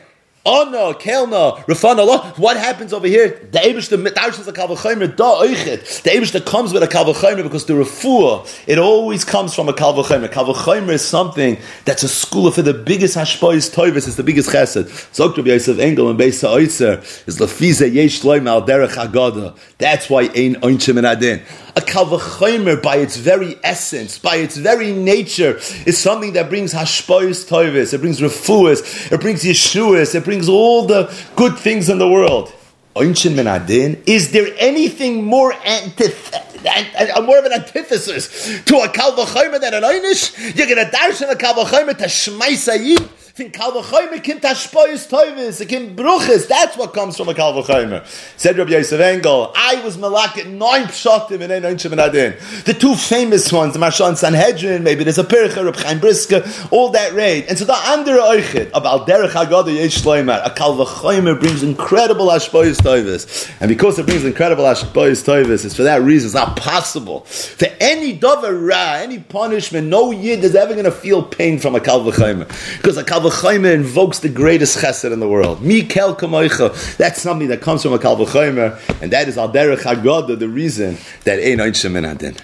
Anna, Kelna, Rafana. What happens over here? The Abish, the Darsh is a Kalvachimer, Da Oichet. The Abish that comes with a Kalvachimer because the Refuah, it always comes from a Kalvachimer. Kalvachimer is something that's a school for the biggest Hashpois Toivis, it's the biggest Chesed. Zok Yosef Engel and Beis Ha'oitzer is Lafiza Yesh Shloim Al Derech Haggadah. That's why Ein Oinchim and Adin. A Kalvachimer, by its very essence, by its very nature, is something that brings Hashpois Toivis, it brings Refuahs, it brings Yeshuas, it brings brings all the good things in the world. Is there anything more antith- uh, more of an antithesis to a kalvachomer than an einish? You're going to darshan a kalvachomer to shmaisayim fin kalvachomer kim tashpoyis toivis, kim bruches. That's what comes from a kalvachomer. Said Rabbi Yosef Engel, I was malak nine pshatim in ein adin. The two famous ones, the Marshan Sanhedrin, maybe there's a Pircha, Reb Chaim Briska, all that raid. And so the under oichet of al derech haggadah yesh shloimer, a kalvachomer brings incredible ashpoyis toivis. And because it brings incredible ashpoyis toivis, it's for that reason it's not possible for any dover any punishment, no yid is ever going to feel pain from a kalvachomer. Because a kalvachomer Kalvachomer invokes the greatest chesed in the world. Mikel Kamoicha. That's something that comes from a Kalvachomer, and that is Al Derech Haggadah, the reason that Ein Oinshim Adin.